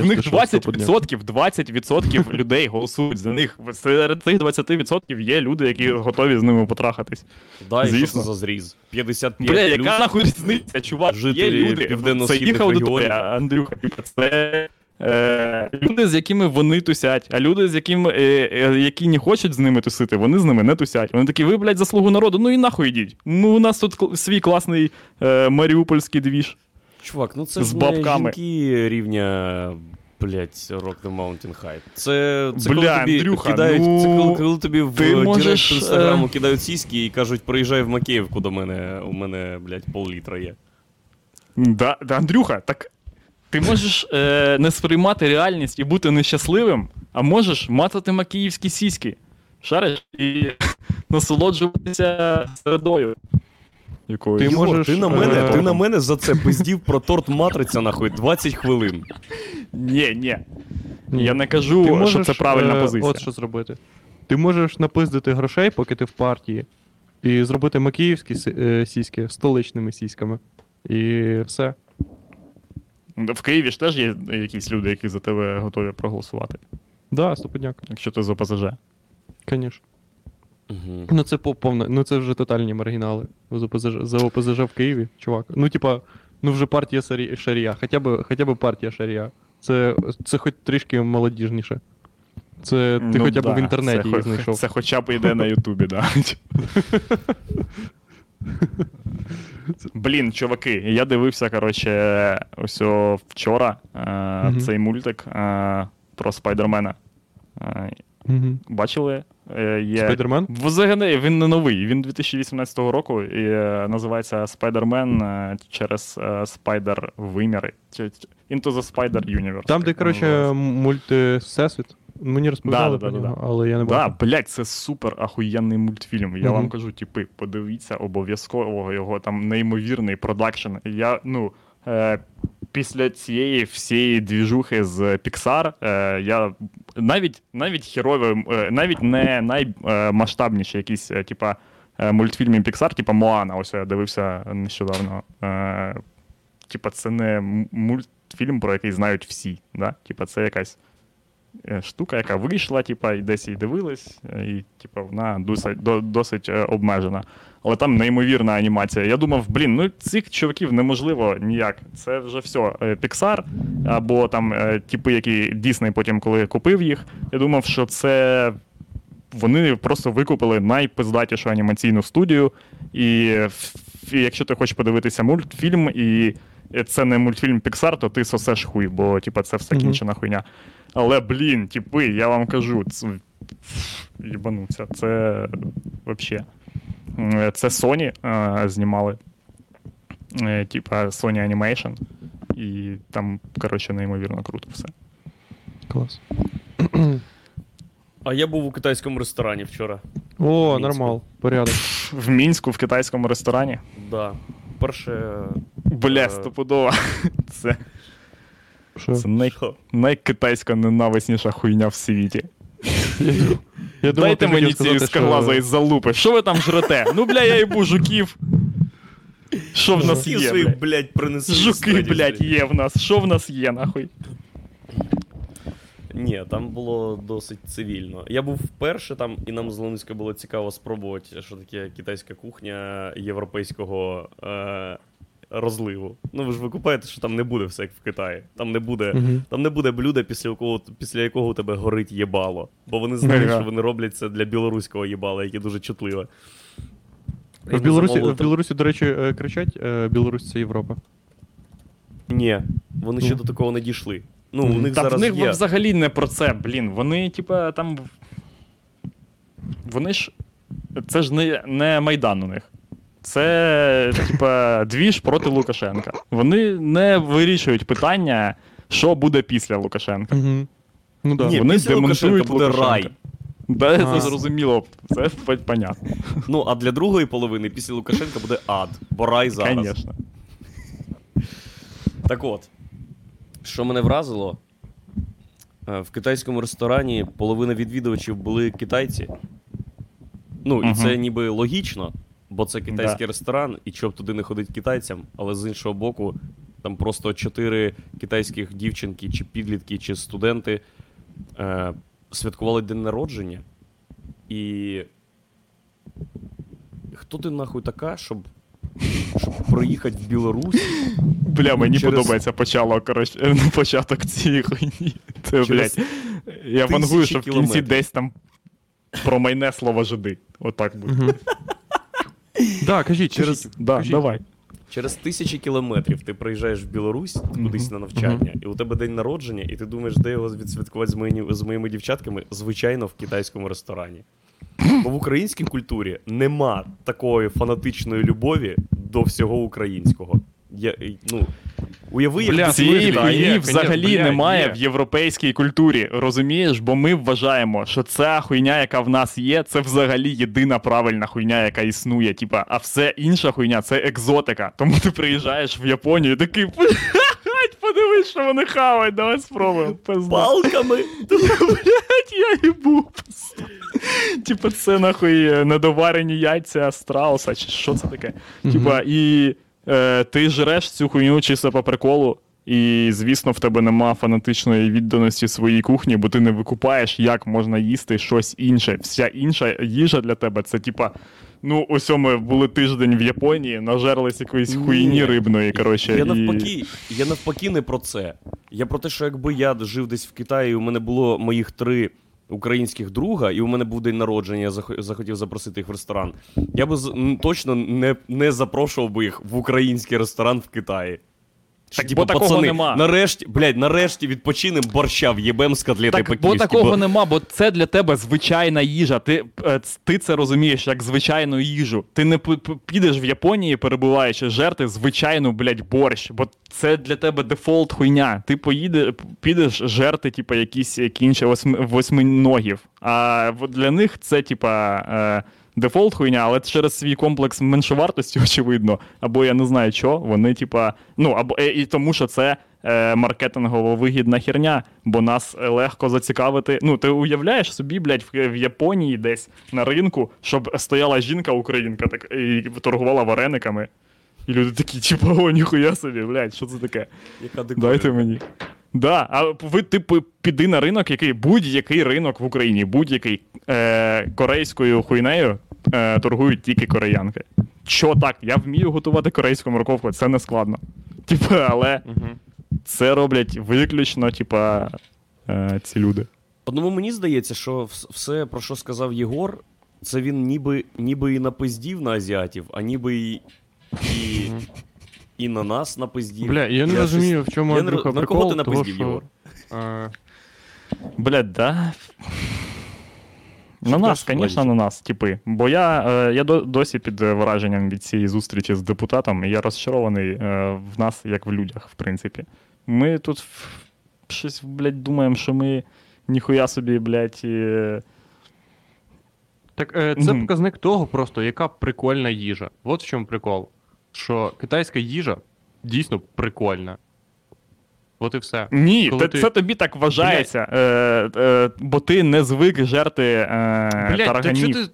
них 20%, 20% людей голосують за них. Серед цих 20% є люди, які готові з ними потрахатись. Да, і що за зріз? 55 Бля, яка нахуй різниця, чувак? Є жителі люди, це їх аудиторія. Андрюха. Це Е, люди, з якими вони тусять, а люди, з якими, е, е, які не хочуть з ними тусити, вони з ними не тусять. Вони такі, ви, блядь, заслугу народу, ну і нахуй йдіть. Ну, у нас тут свій класний е, маріупольський двіж. Чувак, ну це З ж бабками. не жінки рівня. Блять, Rock the Mountain High. Це, це Бля, коли тобі Андрюха, кидають, ну, це коли, коли тобі в ти директ можеш, інстаграму е, кидають сіськи і кажуть, приїжджай в Макеївку до мене, у мене, блядь, пол-літра є. Да, да, Андрюха, так ти можеш е, не сприймати реальність і бути нещасливим, а можеш матати макіївські сіськи. Шариш і насолоджуватися середою. Якою. Ти можеш, ти на мене, е, ти на мене за це пиздів про торт матриця, нахуй, 20 хвилин. Ні, ні. Ні. Я не кажу, Ти що можеш, це правильна е, позиція. От що зробити. Ти можеш напиздити грошей, поки ти в партії, і зробити макіївські сі- е, сіськи столичними сіськами. І все. В Києві ж теж є якісь люди, які за тебе готові проголосувати, Да, стопудняк, якщо ти з ОПЗЖ. звісно. Угу. Ну це по- повне, ну це вже тотальні маргінали. За ОПЗЖ, за ОПЗЖ в Києві, чувак. Ну, типа, ну вже партія Сарі- Шарія, хоча б, хоча б партія Шарія. Це, це хоч трішки молодіжніше. Це ти Ну хоча б да, в інтернеті це, їх знайшов. Це хоча б йде на Ютубі, да. Блін, чуваки, я дивився, коротше, ось вчора е, Мгм. цей мультик е, про Спайдермена. Е, Угу. бачили? Е, є... Спайдермен? Взагалі, він не новий, він 2018 року і е, називається Спайдермен е, через Спайдер виміри. Чи- чи- Into the Spider Universe. Там, де, коротше, називається. м- Мені розповідали Да, да, про да, нього, але я не Да, бачив. блядь, це супер ахуєнний мультфільм. Я Мгм. вам кажу, типи, подивіться обов'язково його там неймовірний продакшн. Я, ну, е, після цієї всієї двіжухи з Pixar, е, я навіть навіть херові, е, навіть не наймасштабніші якісь, е, типа, е, мультфільми Pixar, типа Моана, ось я дивився нещодавно. Е, типа, це не мультфільм, про який знають всі. Да? Типа, це якась е, штука, яка вийшла, типа, і десь її дивились, е, і типа, вона досить, до- досить е, обмежена. Але там неймовірна анімація. Я думав, блін, ну цих чуваків неможливо ніяк. Це вже все. е, Pixar, або там е, типи, які Disney потім, коли купив їх, я думав, що це. Вони просто викупили найпиздатішу анімаційну студію. І якщо ти хочеш подивитися мультфільм, і це не мультфільм Pixar, то ти сосеш хуй, бо типа, це все кінчена хуйня. Але, блін, типи, я вам кажу, це їбануться. Це взагалі. Це Sony е, знімали. Е, Типа Sony Animation. І там, коротше, неймовірно круто все. Клас. А я був у китайському ресторані вчора. О, нормал, порядок. В Мінську, в китайському ресторані. Да. Перше. Бля, Е. стопудово. Це, це най, найкитайська ненависніша хуйня в світі. Я думав, Дайте мені ці скоглазої що... залупи. Що ви там жрете? Ну, бля, я їбу жуків. Що в нас є? блядь? блядь, принесли. Жуки, блядь, є в нас. Що в нас є, нахуй? Ні, там було досить цивільно. Я був вперше там, і нам з Луницька було цікаво спробувати, що таке китайська кухня європейського е, розливу. Ну ви ж ви купаєте, що там не буде все як в Китаї. Там не буде, Мгм. там не буде блюда, після якого, після якого у тебе горить єбало. Бо вони знають, Ага. що вони роблять це для білоруського єбала, яке дуже чутливе. В Білорусі, в Білорусі, до речі, е, кричать е, Білорусь це Європа. Ні, вони ще Ні? до такого не дійшли. Ну, у них Та в них є. взагалі не про це, блін. Вони, типа, там. Вони ж. Це ж не, не Майдан у них. Це, типа, двіж проти Лукашенка. Вони не вирішують питання, що буде після Лукашенка. Угу. Ну да. Ні, Вони після Лукашенка демонтують буде рай. Да, це зрозуміло, це понятно. Ну, а для другої половини після Лукашенка буде ад, бо рай зараз. Звісно. Так от, що мене вразило, е, в китайському ресторані половина відвідувачів були китайці. Ну, і Мгм. це ніби логічно, бо це китайський ресторан, і щоб туди не ходить китайцям, але з іншого боку, там просто чотири китайських дівчинки, чи підлітки, чи студенти е, святкували день народження. І. Хто ти нахуй така, щоб, щоб проїхати в Білорусь Бля, мені Через- подобається почало, коротше, ну, початок цієї хуйні. Це, блядь, я вангую, що в кінці кілометрів. десь там промайне слово жиди. Отак буде. Да, кажіть, Через- кажіть. Да, кажіть. давай. Через тисячі кілометрів ти приїжджаєш в Білорусь кудись на навчання, і у тебе день народження, і ти думаєш, де його відсвяткувати з моїми, з моїми дівчатками, звичайно, в китайському ресторані. Бо в українській культурі нема такої фанатичної любові до всього українського. Я, ну, уяви, як Бля, Цієї в хуйні є, взагалі бля, немає є. в європейській культурі. Розумієш? Бо ми вважаємо, що ця хуйня, яка в нас є, це взагалі єдина правильна хуйня, яка існує. Типа, а все інша хуйня це екзотика. Тому ти приїжджаєш в Японію і такий. «Блядь, Подивись, що вони хавають, давай спробуємо. Пизда. палками. Блять, я їбу. Типа, це нахуй е, недоварені яйця страуса, чи що це таке? Типа, і е, ти жреш цю хуйню чисто по приколу. І, звісно, в тебе нема фанатичної відданості своїй кухні, бо ти не викупаєш, як можна їсти щось інше. Вся інша їжа для тебе це типа. Ну, ось ми були тиждень в Японії, нажерлись якоїсь хуйні рибної. коротше, Я і... навпаки, я навпаки не про це. Я про те, що якби я жив десь в Китаї, і у мене було моїх три українських друга, і у мене був день народження, я зах- захотів запросити їх в ресторан. Я би з- точно не, не запрошував би їх в український ресторан в Китаї. Так, Типу, бо такого пацани, нема. Нарешті, блядь, нарешті відпочинем борща в'єбем з котлети Так, бо по-київськи, такого нема, бо це для тебе звичайна їжа. Ти, е, ти це розумієш як звичайну їжу. Ти не підеш в Японії, перебуваючи, жерти звичайну, блядь, борщ, бо це для тебе дефолт хуйня. Ти поїде, підеш жерти, типа, якісь восьми, восьминогів. А для них це, типа. Дефолт хуйня, але через свій комплекс меншовартості, очевидно, або я не знаю що, вони, типа, ну, або е, і тому, що це е, маркетингово вигідна херня, бо нас е, легко зацікавити. Ну, ти уявляєш собі, блядь, в, в Японії десь на ринку, щоб стояла жінка-українка так, і торгувала варениками. І люди такі, типа, о, ніхуя собі, блядь, що це таке? Яка. Дайте мені. Да, а ви, типу, піди на ринок, який будь-який ринок в Україні, будь-який е, корейською хуйнею е, торгують тільки кореянки. Що так? Я вмію готувати корейську морковку, це не складно. Типа, але це роблять виключно, типа, е, ці люди. Одному мені здається, що все, про що сказав Єгор, це він ніби, ніби і напиздів на азіатів, а ніби і, і, і на нас напиздів. Бля, я не розумію, в чому Я не Андрюха на прикол, кого ти того, напиздів, що, Єгор? е, Блядь, да? На нас, звісно, на нас, типи. Бо я, е, я досі під е, враженням від цієї зустрічі з депутатом, і я розчарований е, в нас, як в людях, в принципі. Ми тут в- щось, блядь, думаємо, що ми ніхуя собі, блядь, е, Так е, це Мгм. показник того, просто яка прикольна їжа. От в чому прикол. Що китайська їжа дійсно прикольна. От і все. Ні, Коли те- ти- це тобі так вважається, е, е, бо ти не звик жерти е, Блять, та тарганів. чого ти.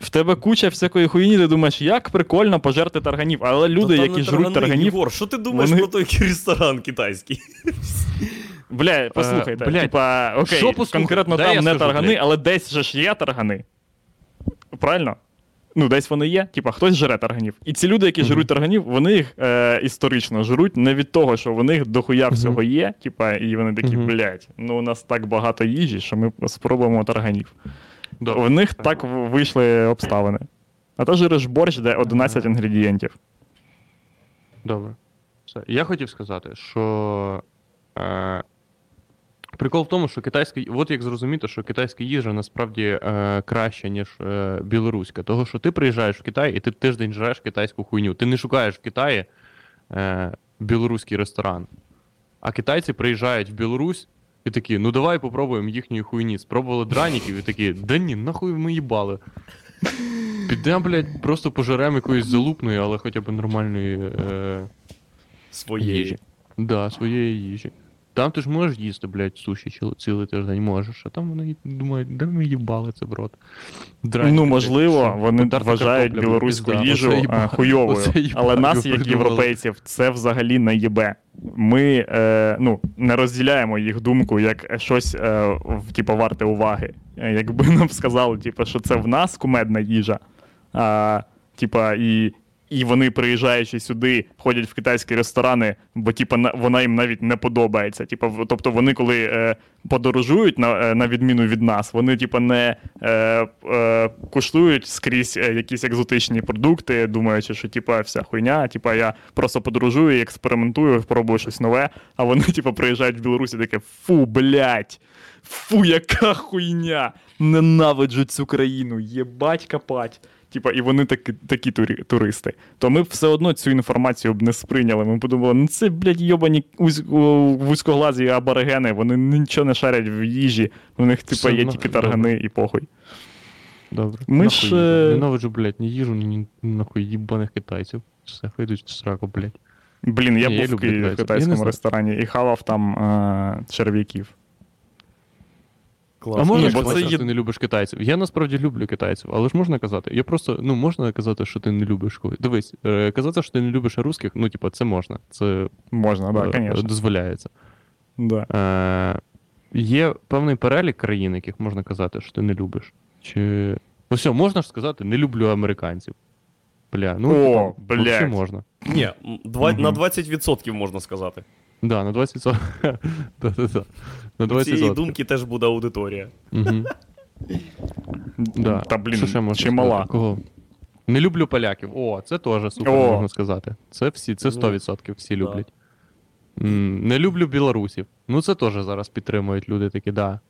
В тебе куча всякої хуйні, ти думаєш, як прикольно пожерти тарганів. Але люди, Та які жруть тарганів, Єгор, що ти думаєш вони- про той ресторан китайський? Бля, послухайте, блядь, типа, окей, що конкретно Дай там не скажу, таргани, блядь. але десь же ж є таргани. Правильно? Ну, десь вони є, типа, хтось жре тарганів. І ці люди, які жруть тарганів, вони їх е, історично жруть не від того, що в них дохуя всього є, типа, і вони такі, Мгм. блядь, ну у нас так багато їжі, що ми спробуємо тарганів. В них так вийшли обставини. А то жириш борщ, де 11 інгредієнтів. Добре. Все. Я хотів сказати, що. Е, прикол в тому, що китайська. От як зрозуміти, що китайська їжа насправді е, краща, ніж е, білоруська. Того, що ти приїжджаєш в Китай і ти тиждень жреш китайську хуйню. Ти не шукаєш в Китаї е, білоруський ресторан. А китайці приїжджають в Білорусь і такі, ну давай попробуємо їхньої хуйні. Спробували драніків і такі, да ні, нахуй ми їбали. Підемо, блядь, просто пожеремо якоїсь залупної, але хоча б нормальної е, Своєї. їжі. Да, своєї їжі. Там ти ж можеш їсти, блядь, суші цілий тиждень можеш, а там вони думають, де ми їбали це в рот. Драніки, ну, можливо, що? вони вважають білоруську пизда. їжу е, їба- хуйовою. їба- Але нас, як європейців, це взагалі не їбе. Ми е, ну, не розділяємо їх думку як щось е, в- типу, варте уваги. Е, Якби нам сказали, типу, що це в нас кумедна їжа, а, типа, і І вони, приїжджаючи сюди, ходять в китайські ресторани, бо типа на- вона їм навіть не подобається. Типа, в- тобто вони, коли е, подорожують на, е, на відміну від нас, вони типа не е, е, куштують скрізь е, якісь екзотичні продукти, думаючи, що типа вся хуйня, типа я просто подорожую, експериментую, пробую щось нове. А вони, типа, приїжджають в Білорусі, таке фу, блядь, фу, яка хуйня! Ненавиджу цю країну, єбать капать. Типа, і вони такі, такі туристи. То ми все одно цю інформацію б не сприйняли. Ми подумали, ну це, блядь, йобані вузькоглазі аборигени, вони нічого не шарять в їжі. У них, типа, є тільки таргани і похуй. Добре. Ми Нахуй ж, е, Ненавиджу, блядь, ні їжу, ні нахуй їбаних китайців. Все, хай в сраку, блядь. Блін, я я був в Києві в. Китайському ресторані і хавав там е, черв'яків. Клас. А можна Ні, бо це є- ти не любиш китайців? Я насправді люблю китайців, але ж можна казати. Я просто, ну, можна казати, що ти не любиш когось. Дивись, е, казати, що ти не любиш русських, ну, типа, це можна. Це Можна, е, да, звісно. дозволяється. Да. Е, є певний перелік країн, яких можна казати, що ти не любиш. Чи. Ну все, можна ж сказати, не люблю американців. Бля, ну О, типа, блядь. можна. Ні, м, два, Мгм. на 20% можна сказати. Да, на 20%. Да-да-да. На У цієї 20%. думки теж буде аудиторія. Да. Та блін, Що ще можна чимала. Кого? Не люблю поляків. О, це теж супер, О. можна сказати. Це всі, це Ну, 100% всі люблять. М, Не люблю білорусів. Ну, це теж зараз підтримують люди такі, да.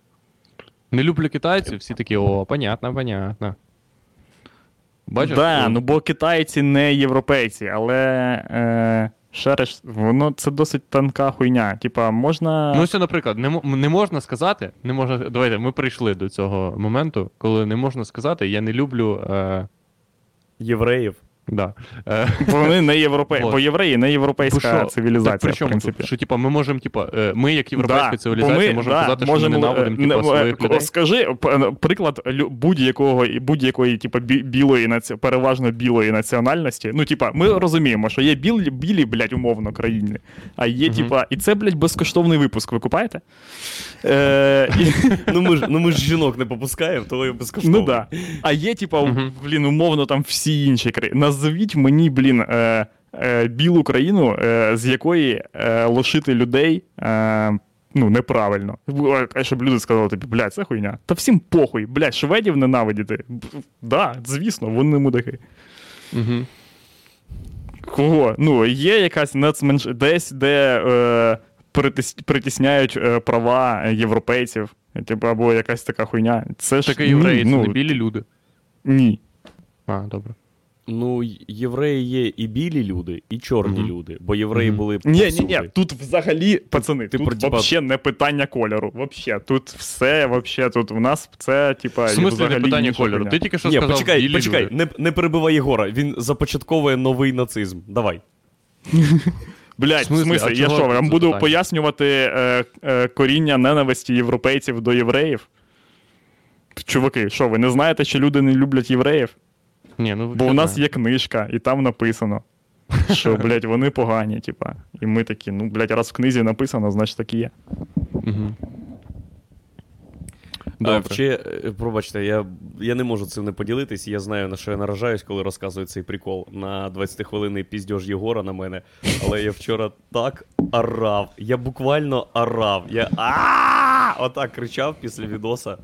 Не люблю китайців, всі такі, о, понятно, понятно. Бачиш? Да, ну бо китайці не європейці, але е, ще раз, воно це досить тонка хуйня. Типа, можна. Ну, це, наприклад, не, не можна сказати, не можна. Давайте, ми прийшли до цього моменту, коли не можна сказати, я не люблю. Е, Євреїв. Да, е, Вони не європейці, Вот. бо євреї не європейська Бо що? Так цивілізація, при в принципі. тут? Що, типа, ми можемо, типа, е, ми, як європейська Да, цивілізація, ми, можемо да, казати, що ми ненавидимо е, типа, не- своїх е, людей. Скажи приклад будь-якого будь-якої, типа, білої наці... переважно білої національності. Ну, типа, ми розуміємо, що є білі, білі, блядь, умовно, країни. А є, типа, і це, блядь, безкоштовний випуск. Ви купаєте? Е, і... Ну ми ж ну ми ж жінок не попускаємо, то і безкоштовно. Ну да. А є, типа, блін, умовно, там всі інші країни. Назвіть мені, блін, е, е, білу країну, е, з якої е, лошити людей. Е, Ну, неправильно. А Щоб люди сказали тобі, блядь, це хуйня. Та всім похуй, блядь, шведів ненавидіти. Да, звісно, вони мудаки. Угу. Кого? Ну, є якась нацменш... десь, де е, притис... притісняють е, права європейців, типу, або якась така хуйня. Це ж Таке євреї, ні, це ну, не білі люди. Ні. А, добре. Ну, євреї є і білі люди, і чорні Мгм. люди, бо євреї Мгм. були Ні, ні, ні, тут взагалі, пацани, Ти тут про, типа- не питання кольору. Вообще, тут все, вообще, тут у нас це, типа, В смислі не питання кольору. Ти тільки що Ні, сказав почекай, білі почекай, люди. не, не перебивай Єгора, він започатковує новий нацизм. Давай. Блядь, В смислі, я що, вам буду питання? пояснювати е, е, коріння ненависті європейців до євреїв? Чуваки, що, ви не знаєте, що люди не люблять євреїв? Ні, ну, Бо у нас є книжка, і там написано, що, блядь, вони погані, типа. І ми такі, ну, блядь, раз в книзі написано, значить так і є. Угу. Добре. ще, е, пробачте, я, я не можу цим не поділитись. Я знаю, на що я наражаюсь, коли розказую цей прикол на 20-хвилинний піздьож Єгора на мене. Але я вчора так орав. Я буквально орав. Я а отак кричав після відоса,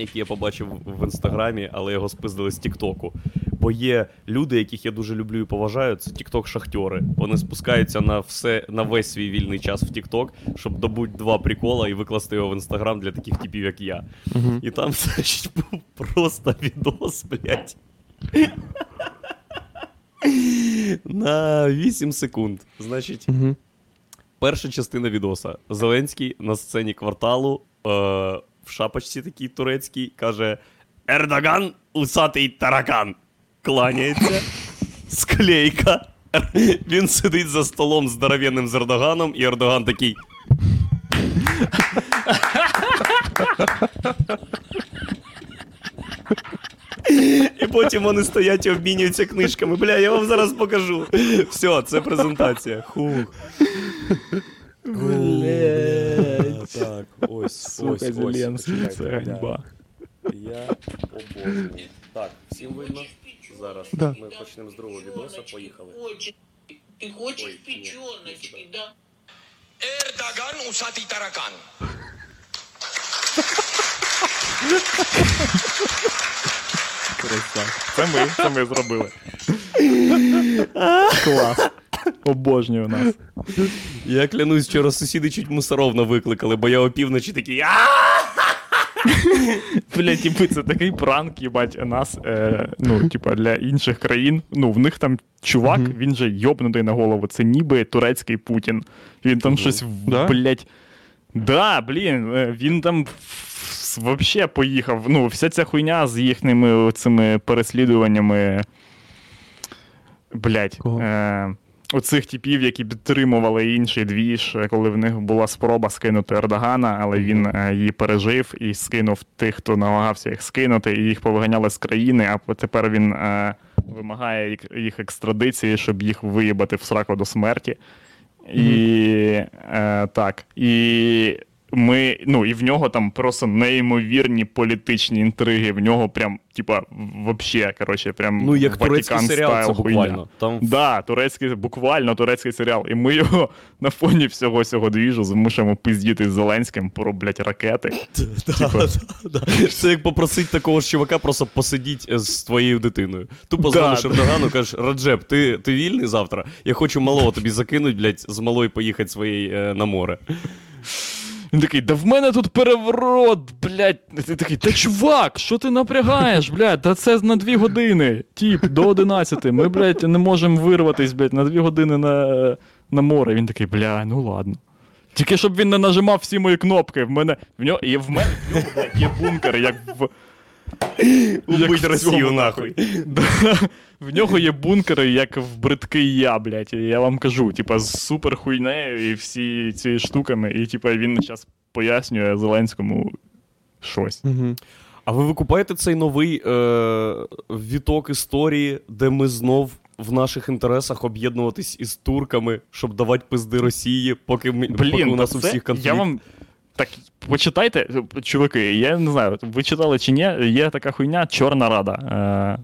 який я побачив в інстаграмі, але його спиздили з Тіктоку. Бо є люди, яких я дуже люблю і поважаю, це тікток-шахтери. Вони спускаються на все на весь свій вільний час в Тікток, щоб добути два прикола і викласти його в інстаграм для таких типів, як я. Угу. І там, значить, був просто відос, блядь. На 8 секунд. Значить, Угу. перша частина відоса. Зеленський на сцені кварталу е, в шапочці такій турецькій каже: Ердоган, усатий таракан. Кланяється. Склейка. Він сидить за столом з здоровенним з Ердоганом, і Ердоган такий. І потім вони стоять і обмінюються книжками. Бля, я вам зараз покажу. Все, це презентація. Хух. Бля, Так, ось, ось, ось. Почекайте, бля. Я обожнюю. Так, всім видно? Зараз Да. ми почнемо з другого відоса. Поїхали. Хочешь. Ты хочешь Ой, нет, печеночки, сюда. да? Erdogan usati tarakan. Це ми, це ми зробили. Клас. Обожнюю нас. Я клянусь, вчора сусіди чуть мусоровно викликали, бо я опівночі такий. «А!» Бля, типу, це такий пранк, їбать, нас, е, ну, типа, для інших країн. Ну, в них там чувак, він же йобнутий на голову. Це ніби турецький Путін. Він там щось, в- Да? блядь. Да, блін, е, він там вообще поїхав. Ну, вся ця хуйня з їхніми цими переслідуваннями. Блять. Е, оцих типів, які підтримували інший двіж, коли в них була спроба скинути Ердогана, але він е, її пережив і скинув тих, хто намагався їх скинути, і їх повиганяли з країни, а тепер він е, вимагає їх- їх екстрадиції, щоб їх виїбати в сраку до смерті. І е, так. І ми, ну, і в нього там просто неймовірні політичні інтриги. В нього прям, типа, вообще, коротше, прям Ну, як турецький серіал, це буквально. Там Да, турецький, буквально турецький серіал. І ми його на фоні всього цього двіжу змушуємо пиздіти з Зеленським про, блядь, ракети. Це як попросить такого ж чувака просто посидіть е, з твоєю дитиною. Тупо дзвониш. Ердогану, кажеш, Раджеп, ти, ти вільний завтра? Я хочу малого тобі закинуть, блядь, з малою поїхати своєю е, на море. Він такий, да в мене тут переворот, блядь. Ти такий, та чувак, що ти напрягаєш, блядь? Та це на дві години. Тіп, до 11. Ми, блядь, не можемо вирватись, блядь, на дві години на, на море. Він такий, бля, ну ладно. Тільки щоб він не нажимав всі мої кнопки. В мене в нього є в мене в нього, блядь, є бункер, як в. Убить Росію нахуй. В нього є бункери, як в бридкий я, блядь. Я вам кажу, типа, з супер хуйнею і всі ці штуками. І типа він зараз пояснює Зеленському щось. А ви викупаєте цей новий е, віток історії, де ми знов в наших інтересах об'єднуватись із турками, щоб давати пизди Росії, поки, ми, поки у нас та у всіх конфлікт? Я вам. Так, почитайте, чуваки, я не знаю, ви читали чи ні, є така хуйня Чорна Рада,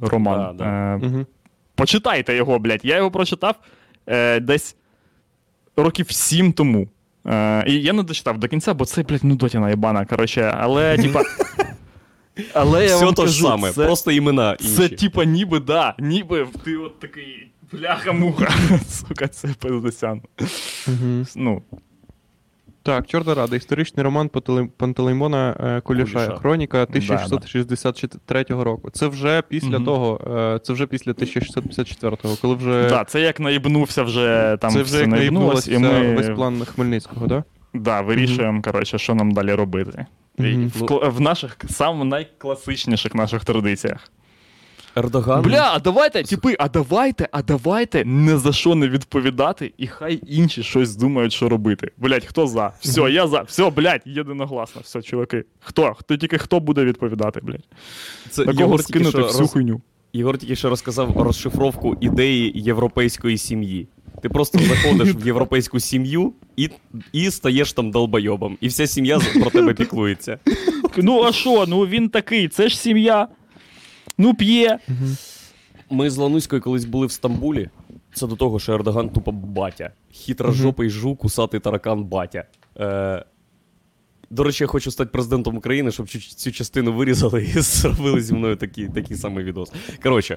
е, роман. Да, да. Е, Угу. Почитайте його, блядь. Я його прочитав е, десь років сім тому. Е, і я не дочитав до кінця, бо це, блядь, нудотіна єбана, коротше. Але, типа. Але я Все вам то ж кажу, саме, це, просто імена інші. це, типа, ніби, да, ніби ти от такий бляха-муха. Сука, це пиздосян. Угу. Ну, Так, Чорна Рада, історичний роман Пантелеймона е, Куліша, хроніка Да, 1663 року. Це вже після Мгм. того, е, це вже після 1654-го, коли вже так, це як наїбнувся вже там це все вже як наїбнулось, наїбнулося і ми весь план Хмельницького, так? да, вирішуємо, коротше, що нам далі робити. Мгм. В, в наших саме найкласичніших наших традиціях. Ердоган. Бля, а давайте, типи, а давайте, а давайте не за що не відповідати, і хай інші щось думають, що робити. Блять, хто за? Все, я за. Все, блять, єдиногласно. Все, чуваки. Хто? Хто тільки хто буде відповідати, блять? це На кого скинути всю роз- хуйню? Єгор тільки що розказав розшифровку ідеї європейської сім'ї. Ти просто заходиш в європейську сім'ю і, і стаєш там долбойобом. І вся сім'я про тебе піклується. Ну а що? Ну він такий, це ж сім'я. Ну п'є. Ми з Лануською колись були в Стамбулі. Це до того, що Ердоган тупо батя. Хитрожопий жук, усатий таракан батя. Е, до речі, я хочу стати президентом України, щоб цю, цю частину вирізали і зробили зі мною такий, такий самий відос. Коротше,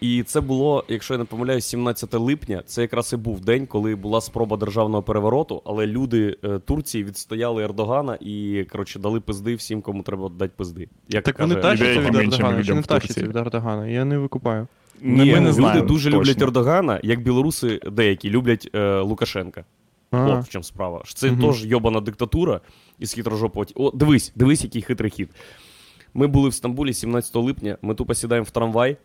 і це було, якщо я не помиляюсь, 17 липня. Це якраз і був день, коли була спроба державного перевороту, але люди е, Турції відстояли Ердогана і коротше дали пизди всім, кому треба дати пизди. Як Так вони каже тащаться від Ердогана, чи не тащаться від Ердогана? Я не викупаю. Ні, ми не люди знаємо. дуже точно. люблять Ердогана, як білоруси деякі люблять е, Лукашенка. А, От в чому справа. Це Мгм. теж йобана диктатура із хитрожопого. О, дивись, дивись, який хитрий хід. Ми були в Стамбулі 17 липня, ми тупо сідаємо в трамвай,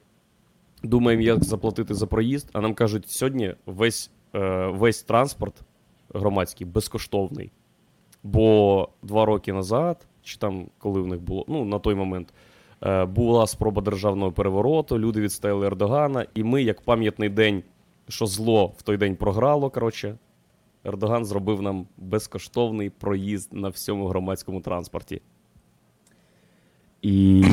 думаємо, як заплатити за проїзд, а нам кажуть, сьогодні весь, е, весь транспорт громадський безкоштовний. Бо два роки назад, чи там, коли в них було, ну, на той момент, е, була спроба державного перевороту, люди відстояли Ердогана, і ми, як пам'ятний день, що зло в той день програло, коротше, Ердоган зробив нам безкоштовний проїзд на всьому громадському транспорті. І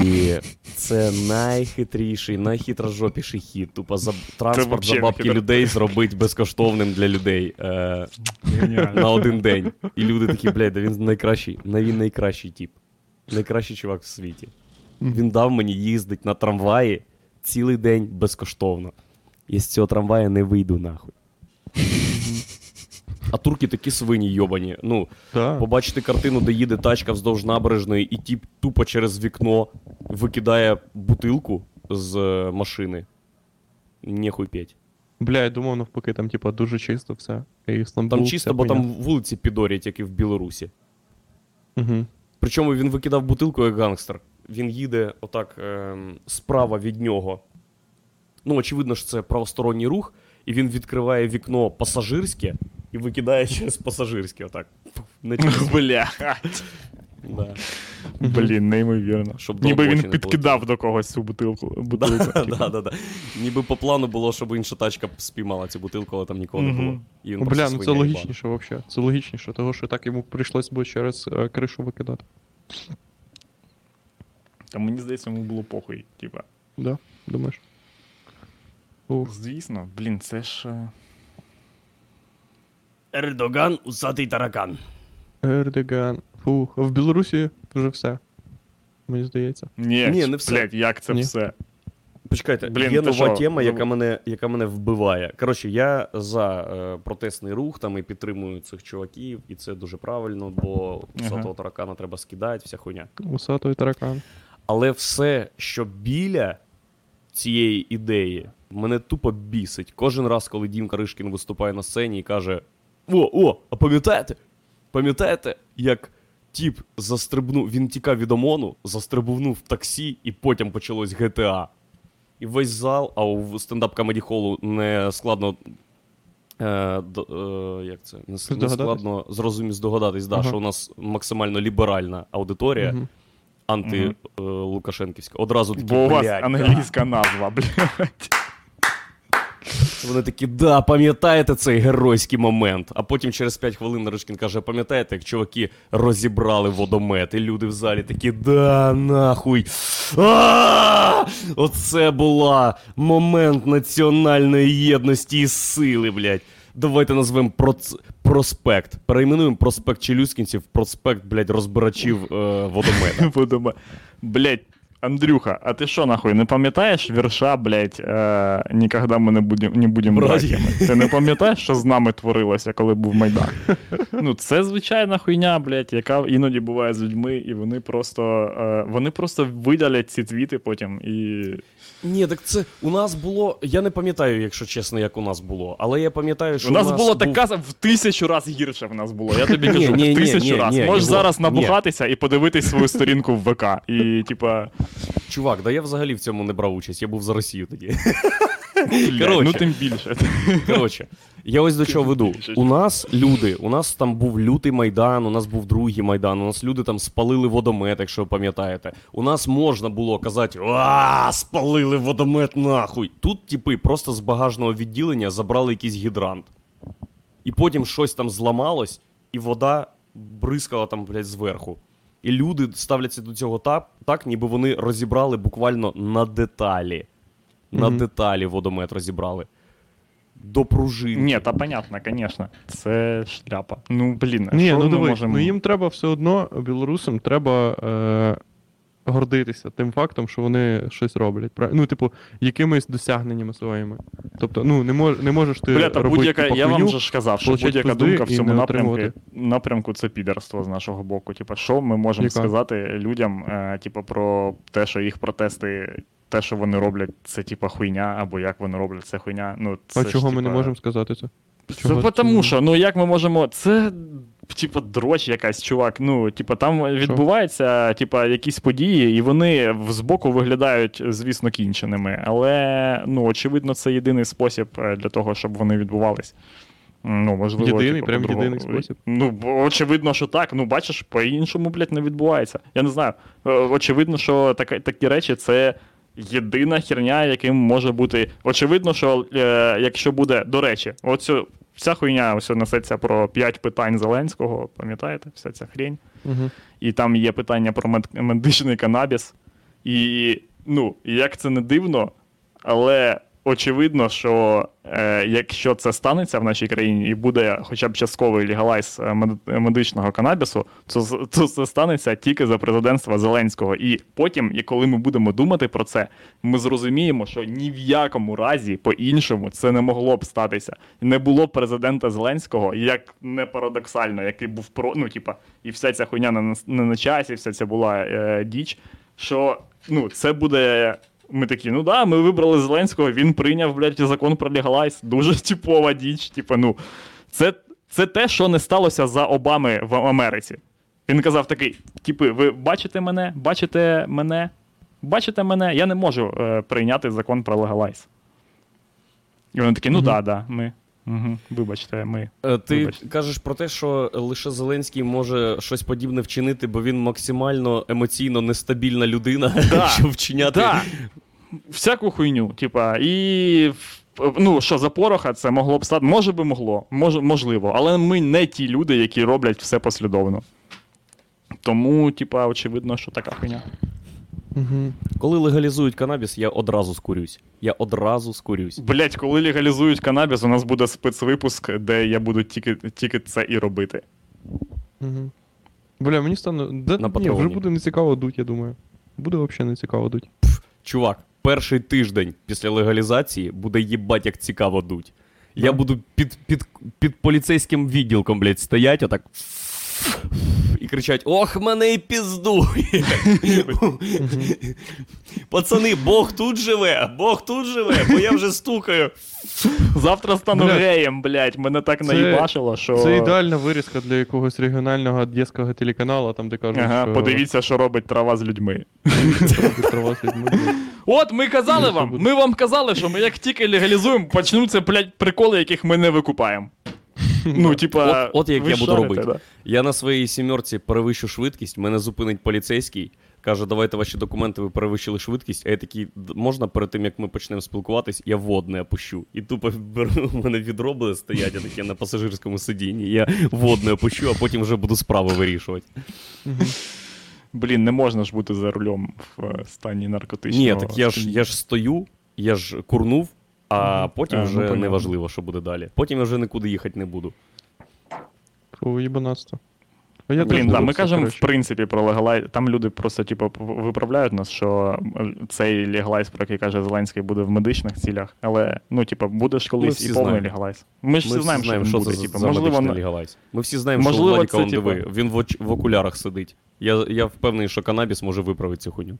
це найхитріший, найхитрожопіший хід. Тупо за транспорт за бабки хитро. людей зробить безкоштовним для людей е, на один день. І люди такі, блядь, да він найкращий, на він найкращий тип. Найкращий чувак в світі. Він дав мені їздить на трамваї цілий день безкоштовно. Я з цього трамвая не вийду нахуй. А турки такі свині йобані. Ну, Так. побачити картину, де їде тачка вздовж набережної, і тіп тупо через вікно викидає бутилку з е, машини. Нехуй петь. Бля, я думав навпаки, там, типа, дуже чисто все. І Стамбул, Там чисто, бо там вулиці підорять, як і в Білорусі. Мгм. Причому він викидав бутилку як гангстер. Він їде отак ем, справа від нього. Ну, очевидно, що це правосторонній рух, і він відкриває вікно пасажирське і викидає через пасажирське, отак. На через- Бля. да. Блін, неймовірно. Щоб Ніби він підкидав до когось цю бутилку. бутилку. Да, да, да. Ніби по плану було, щоб інша тачка спіймала цю бутилку, але там нікого не було. І він Ну, бля, ну це логічніше взагалі. Це логічніше, того що так йому прийшлось би через е, кришу викидати. Та мені здається, йому було похуй. Типа. Да? Думаєш? Ух. Звісно, блін, це ж. Ердоган усатий таракан. Ердоган. Фух. А в Білорусі вже все. Мені здається. Ні, Ні, не все. блядь, як це Ні. все? Почекайте, Блін, є ти нова що, тема, ну- яка мене, яка мене вбиває. Коротше, я за е, протестний рух там і підтримую цих чуваків, і це дуже правильно, бо Ага. усатого таракана треба скидати, вся хуйня. Усатий таракан. Але все, що біля цієї ідеї, мене тупо бісить. Кожен раз, коли Дім Каришкін виступає на сцені і каже: О, о, а пам'ятаєте? Пам'ятаєте, як тіп застрибнув, він тікав від ОМОНу, застрибнув в таксі, і потім почалось GTA. І весь зал, а у стендап комеді холу не складно. Е, до, е, як це? Не, не складно зрозуміти, здогадатись, да, Ага. що у нас максимально ліберальна аудиторія Мгм. анти-Лукашенківська. Одразу такі, Бо у вас «Блядь, англійська назва, блядь. Да». Вони такі, да, пам'ятаєте цей геройський момент. А потім через 5 хвилин Наришкін каже: пам'ятаєте, як чуваки розібрали водомет, і люди в залі такі, да, нахуй. Оце була момент національної єдності і сили, блядь. Давайте назвемо проц... проспект. Перейменуємо проспект Челюскінців проспект, блядь, розбирачів е, водомета. Будемо. Блять, Андрюха, а ти що нахуй, не пам'ятаєш вірша, блять, е, ніколи ми не будем, не будем Браті. братями? Ти не пам'ятаєш, що з нами творилося, коли був Майдан? Ну, це звичайна хуйня, блять, яка іноді буває з людьми, і вони просто, е, вони просто видалять ці твіти потім і. Ні, так це у нас було. Я не пам'ятаю, якщо чесно, як у нас було, але я пам'ятаю, що У нас було був... така в тисячу раз гірше в нас було. Я тобі кажу, в тисячу ні, раз. ні, Можеш зараз набухатися і подивитись свою сторінку в ВК. І, типа, Чувак, да я взагалі в цьому не брав участь, я був за Росію тоді. Коротше. ну тим більше. Коротше, я ось до чого веду. У нас люди, у нас там був лютий майдан, у нас був другий майдан, у нас люди там спалили водомет, якщо ви пам'ятаєте. У нас можна було казати, а спалили водомет нахуй. Тут, типи, просто з багажного відділення забрали якийсь гідрант. І потім щось там зламалось, і вода бризкала там, блядь, зверху. І люди ставляться до цього так, так ніби вони розібрали буквально на деталі. На деталі водомет розібрали. До пружинки. Ні, та понятно, звісно. Це шляпа. Ну, блін, Ні, що ну ми дивись, можемо... ну їм треба все одно, білорусам треба е, гордитися тим фактом, що вони щось роблять. Ну, типу, якимись досягненнями своїми. Тобто, ну, не, мож, не можеш ти Бля, та робити будь-яка, типу, я вам вже ж казав, що будь-яка думка в цьому напрямку, напрямку це підерство з нашого боку. Типа, що ми можемо Яка? сказати людям, е, типу, про те, що їх протести, те, що вони роблять, це типа хуйня, або як вони роблять, це хуйня. Ну, це А ж, чого ми не можемо сказати це? Це тому що, ну як ми можемо. Це. Типа дроч якась, чувак. Ну, типа, там відбуваються типа, якісь події, і вони збоку виглядають, звісно, кінченими. Але ну, очевидно, це єдиний спосіб е, для того, щоб вони відбувались. Ну, можливо, Єдиний, типу, прям по-другому. єдиний спосіб? Ну, очевидно, що так. Ну, бачиш, по-іншому, блядь, не відбувається. Я не знаю. Е, Очевидно, що така, такі речі це єдина херня, яким може бути. Очевидно, що е, якщо буде, до речі, оцю вся хуйня ось несеться про п'ять питань Зеленського, пам'ятаєте, вся ця хрень. Угу. І там є питання про мед- медичний канабіс. І ну, як це не дивно, але очевидно, що е, якщо це станеться в нашій країні і буде хоча б частковий легалайз е, медичного канабісу, то, то це станеться тільки за президентства Зеленського. І потім, і коли ми будемо думати про це, ми зрозуміємо, що ні в якому разі по-іншому це не могло б статися. Не було б президента Зеленського, як не парадоксально, який був про ну, типа, і вся ця хуйня не на, не на часі, вся ця була е, діч. Що ну, це буде. Ми такі, ну да, ми вибрали Зеленського, він прийняв, блядь, закон про легалайз. Дуже типова діч. Типу, ну, це, це те, що не сталося за Обами в Америці. Він казав такий: типи, ви бачите мене, бачите мене, бачите мене, я не можу е, прийняти закон про легалайз. І вони такі, ну да, да, ми. Угу, вибачте, ми. Е, Ти Вибачте. кажеш про те, що лише Зеленський може щось подібне вчинити, бо він максимально емоційно нестабільна людина, Да. щоб вчиняти. Да. Всяку хуйню. Типа, і. Ну, що за пороха це могло б стати. Може би могло, може, можливо, але ми не ті люди, які роблять все послідовно. Тому, типа, очевидно, що така хуйня. Угу. Коли легалізують канабіс, я одразу скурюсь. Я одразу скурюсь. Блять, коли легалізують канабіс, у нас буде спецвипуск, де я буду тільки, тільки це і робити. Угу. Бля, мені стане. Да, На ні, вже буде не цікаво дуть, я думаю. Буде взагалі не цікаво дуть. Чувак, перший тиждень після легалізації буде їбать, як цікаво дуть. Я буду під, під, під поліцейським відділком, блядь, стоять отак. І кричать: Ох, мене і піздує. Пацани, Бог тут живе, Бог тут живе, бо я вже стукаю. Завтра стану Блядь. геєм, блять. Мене так Це- наїбашило, що. Це ідеальна вирізка для якогось регіонального одеського телеканалу, там де кажуть, Ага, що подивіться, що робить трава з людьми. робить трава з людьми. От ми казали вам, ми вам казали, що ми як тільки легалізуємо, почнуться, блядь, приколи, яких ми не викупаємо. Ну, типа, От, як я буду робити. Я на своїй сімерці перевищу швидкість, мене зупинить поліцейський. Каже, давайте ваші документи, ви перевищили швидкість. А я такий, можна перед тим, як ми почнемо спілкуватись, я водне опущу. І тупо беру, у мене відро буде стоять, я таке на пасажирському сидінні. Я водне опущу, а потім вже буду справи вирішувати. Блін, не можна ж бути за рулем в е, стані наркотичного. Ні, так я ж, я ж стою, я ж курнув, а потім А, ну, вже понятно. неважливо, що буде далі. Потім я вже нікуди їхати не буду. Їбанатство. Я Блін, да, ми кажемо, в принципі, про легалайз. Там люди просто, типу, виправляють нас, що е, цей легалайз, про який каже Зеленський, буде в медичних цілях. Але, ну, типу, буде ж колись і повний легалайз. Ми ж Ми всі знаємо, що, він буде. це типу, за можливо, медичний легалайз. Ми всі знаємо, Можливо, що Владіка це, он типу- диви, він в, оч- в окулярах сидить. Я, я впевнений, що канабіс може виправити цю хуйню.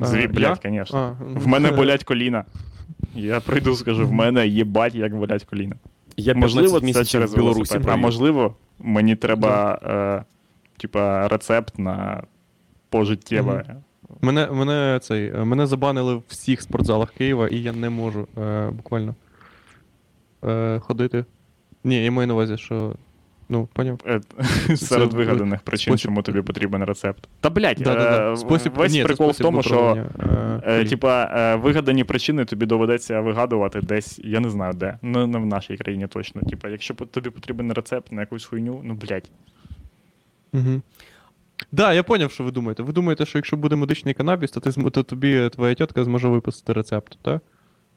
Зві, блядь, звісно. В мене болять коліна. Я прийду, скажу, в мене їбать, як болять коліна. Я можливо, це через Білорусі а можливо, мені треба, е, типа, рецепт на пожиттєве. Мене, мене, цей, е, мене забанили в всіх спортзалах Києва, і я не можу е, буквально е, ходити. Ні, я маю на увазі, що. Ну, поняв. Е, Серед вигаданих причин, спосіб- чому тобі потрібен рецепт. Та блядь, Да-да-да. е, Спосіб, весь ні, прикол в тому, що е, е, типа, е, вигадані причини тобі доведеться вигадувати десь, я не знаю де. Ну, не в нашій країні точно. Типа, якщо тобі потрібен рецепт на якусь хуйню, ну блядь. Угу. Да, я поняв, що ви думаєте. Ви думаєте, що якщо буде медичний канабіс, то, ти, то тобі твоя тітка зможе виписати рецепт, так?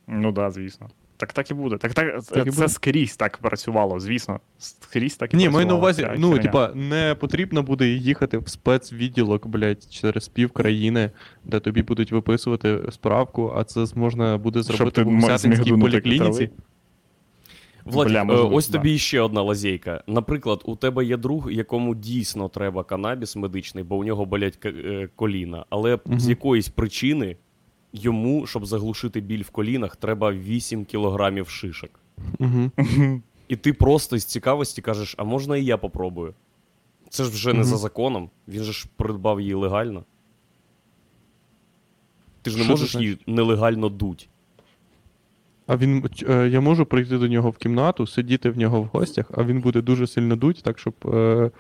Ну да, звісно. Так так і буде. Так, так, Так це і буде. скрізь так працювало, звісно. Скрізь так і Ні, маю на увазі, ну, типа, не потрібно буде їхати в спецвідділок, блядь, через пів країни, де тобі будуть виписувати справку, а це можна буде Щоб зробити ти в м- Гусятинській зміг дунути поліклініці. Владик, Бля, е, можливо, ось да. тобі ще одна лазейка. Наприклад, у тебе є друг, якому дійсно треба канабіс медичний, бо у нього болять е, коліна. Але Мгм. з якоїсь причини йому, щоб заглушити біль в колінах, треба 8 кілограмів шишок. Угу. І ти просто з цікавості кажеш, а можна і я попробую. Це ж вже не за законом, він же ж придбав її легально. Ти ж не Що можеш її нелегально дуть. А він. е, я можу прийти до нього в кімнату, сидіти в нього в гостях, а він буде дуже сильно дуть, так щоб е,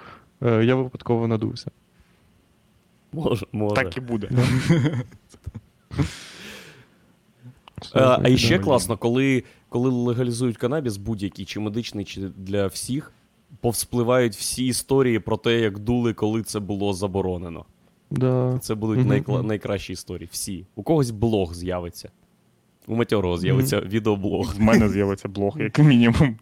е, я випадково надувся. Може, може. Так і буде. Все, А, а ще класно, коли, коли легалізують канабіс, будь-який, чи медичний, чи для всіх, повспливають всі історії про те, як дули, коли це було заборонено. Да. Це будуть Мгм, найкла- найкращі історії. Всі. У когось блог з'явиться. У Матьорого з'явиться відеоблог. В мене з'явиться блог, як мінімум.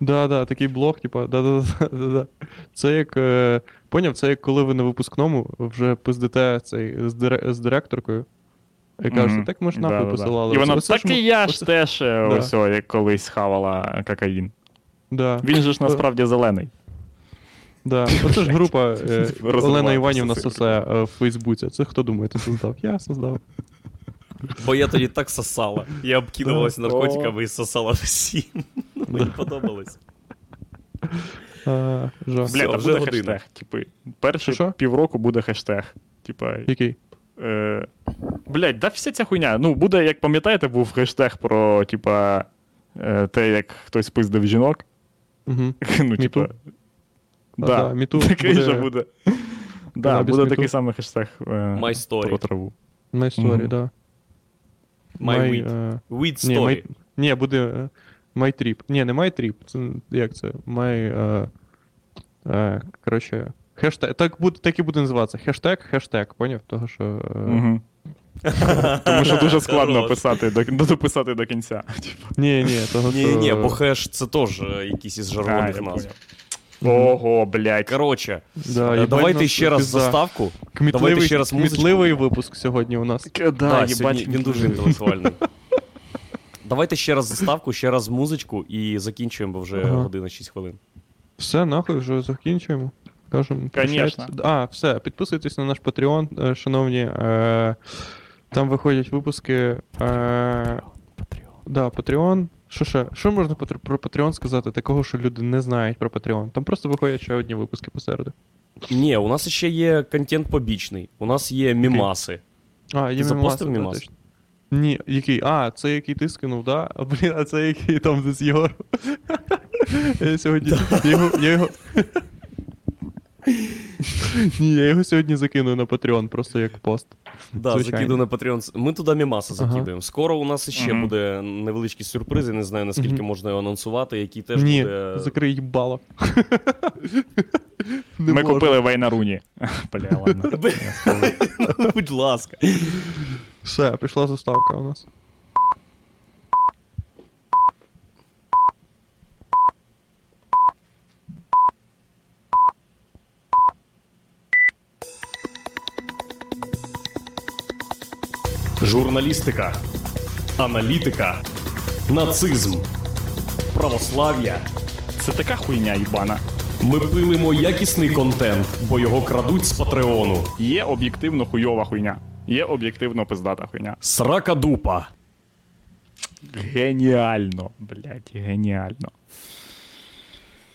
Да, да, такий блог, типа, да, да, да, да, да. Це як. Е, поняв, це як коли ви на випускному вже пиздите цей з, дире, з директоркою. І кажете, Мгм. так ми ж Да, нахуй да, да. посилали. І вона, так і я ж теж е, Да. як колись хавала кокаїн. Да, Він же ж насправді зелений. да. Оце ж група е, Олена Іванівна сосе е, в Фейсбуці. Це хто думаєте создав? Я создав. Бо я тоді так сосала. Я обкидувалась Да. наркотиками і сосала всім. Мені подобалось. Бля, та вже буде хештег. Типи, перші півроку буде хештег. Типа, Який? Е, блядь, да вся ця хуйня. Ну, буде, як пам'ятаєте, був хештег про, типа, е, те, як хтось пиздив жінок. Угу. ну, типа. Да, да, Me такий буде- же буде. Да, Канабіс буде такий самий хештег е, My story. про траву. На історії, Мгм. да. My My, weed. е, Weed Ні, story. my, ні, буде е, My Trip. Ні, не My Trip. Це як це? My. Е, е, коротше. Хештег. Так, буде, так і буде називатися. Хештег, хештег, поняв? Того, що. Е, Угу. Тому що дуже складно Хорош. писати до, дописати до кінця. Типа. Ні, ні, того, Ні, що. ні, бо хеш це теж е, якісь із А, жаргонних назв. поняв. Ого, блядь. Коротше, Да, е, їбать, давайте нас ще раз пізда. заставку. Кмітливий, давайте ще раз музичку. кмітливий випуск сьогодні у нас. Да, Да, сьогодні він дуже інтелектуальний. Давайте ще раз заставку, ще раз музичку і закінчуємо, бо вже Ага. година 6 хвилин. Все, нахуй, вже закінчуємо. Кажемо. Конечно. А, все, підписуйтесь на наш Patreon, е, шановні. Е, там виходять випуски. Е, да, Patreon. Що ще? Що можна про Patreon сказати? Такого, що люди не знають про Patreon. Там просто виходять ще одні випуски посереду. Ні, у нас ще є контент побічний. У нас є мімаси. А, є Ти запостив мемаси, точно. Ні, який? А, це який ти скинув, да? А, блін, а це який там десь Єгор. Я сьогодні. Я його. Я його... Ні, я його сьогодні закину на Patreon, просто як пост. Да, закидую на Patreon. Ми туди мімаси Ага. закидуємо. Скоро у нас ще буде невеличкий сюрприз, я не знаю наскільки можна його анонсувати, який теж Ні, буде. закрий їбало. Не Ми можу. купили Вейнаруні. Бля, ладно. Будь ласка. Все, пішла заставка у нас. Журналістика, аналітика, нацизм, православ'я. Це така хуйня їбана. Ми пилимо якісний контент, бо його крадуть з Патреону. Є об'єктивно хуйова хуйня. Є об'єктивно пиздата хуйня. Срака дупа. Геніально, блядь, геніально.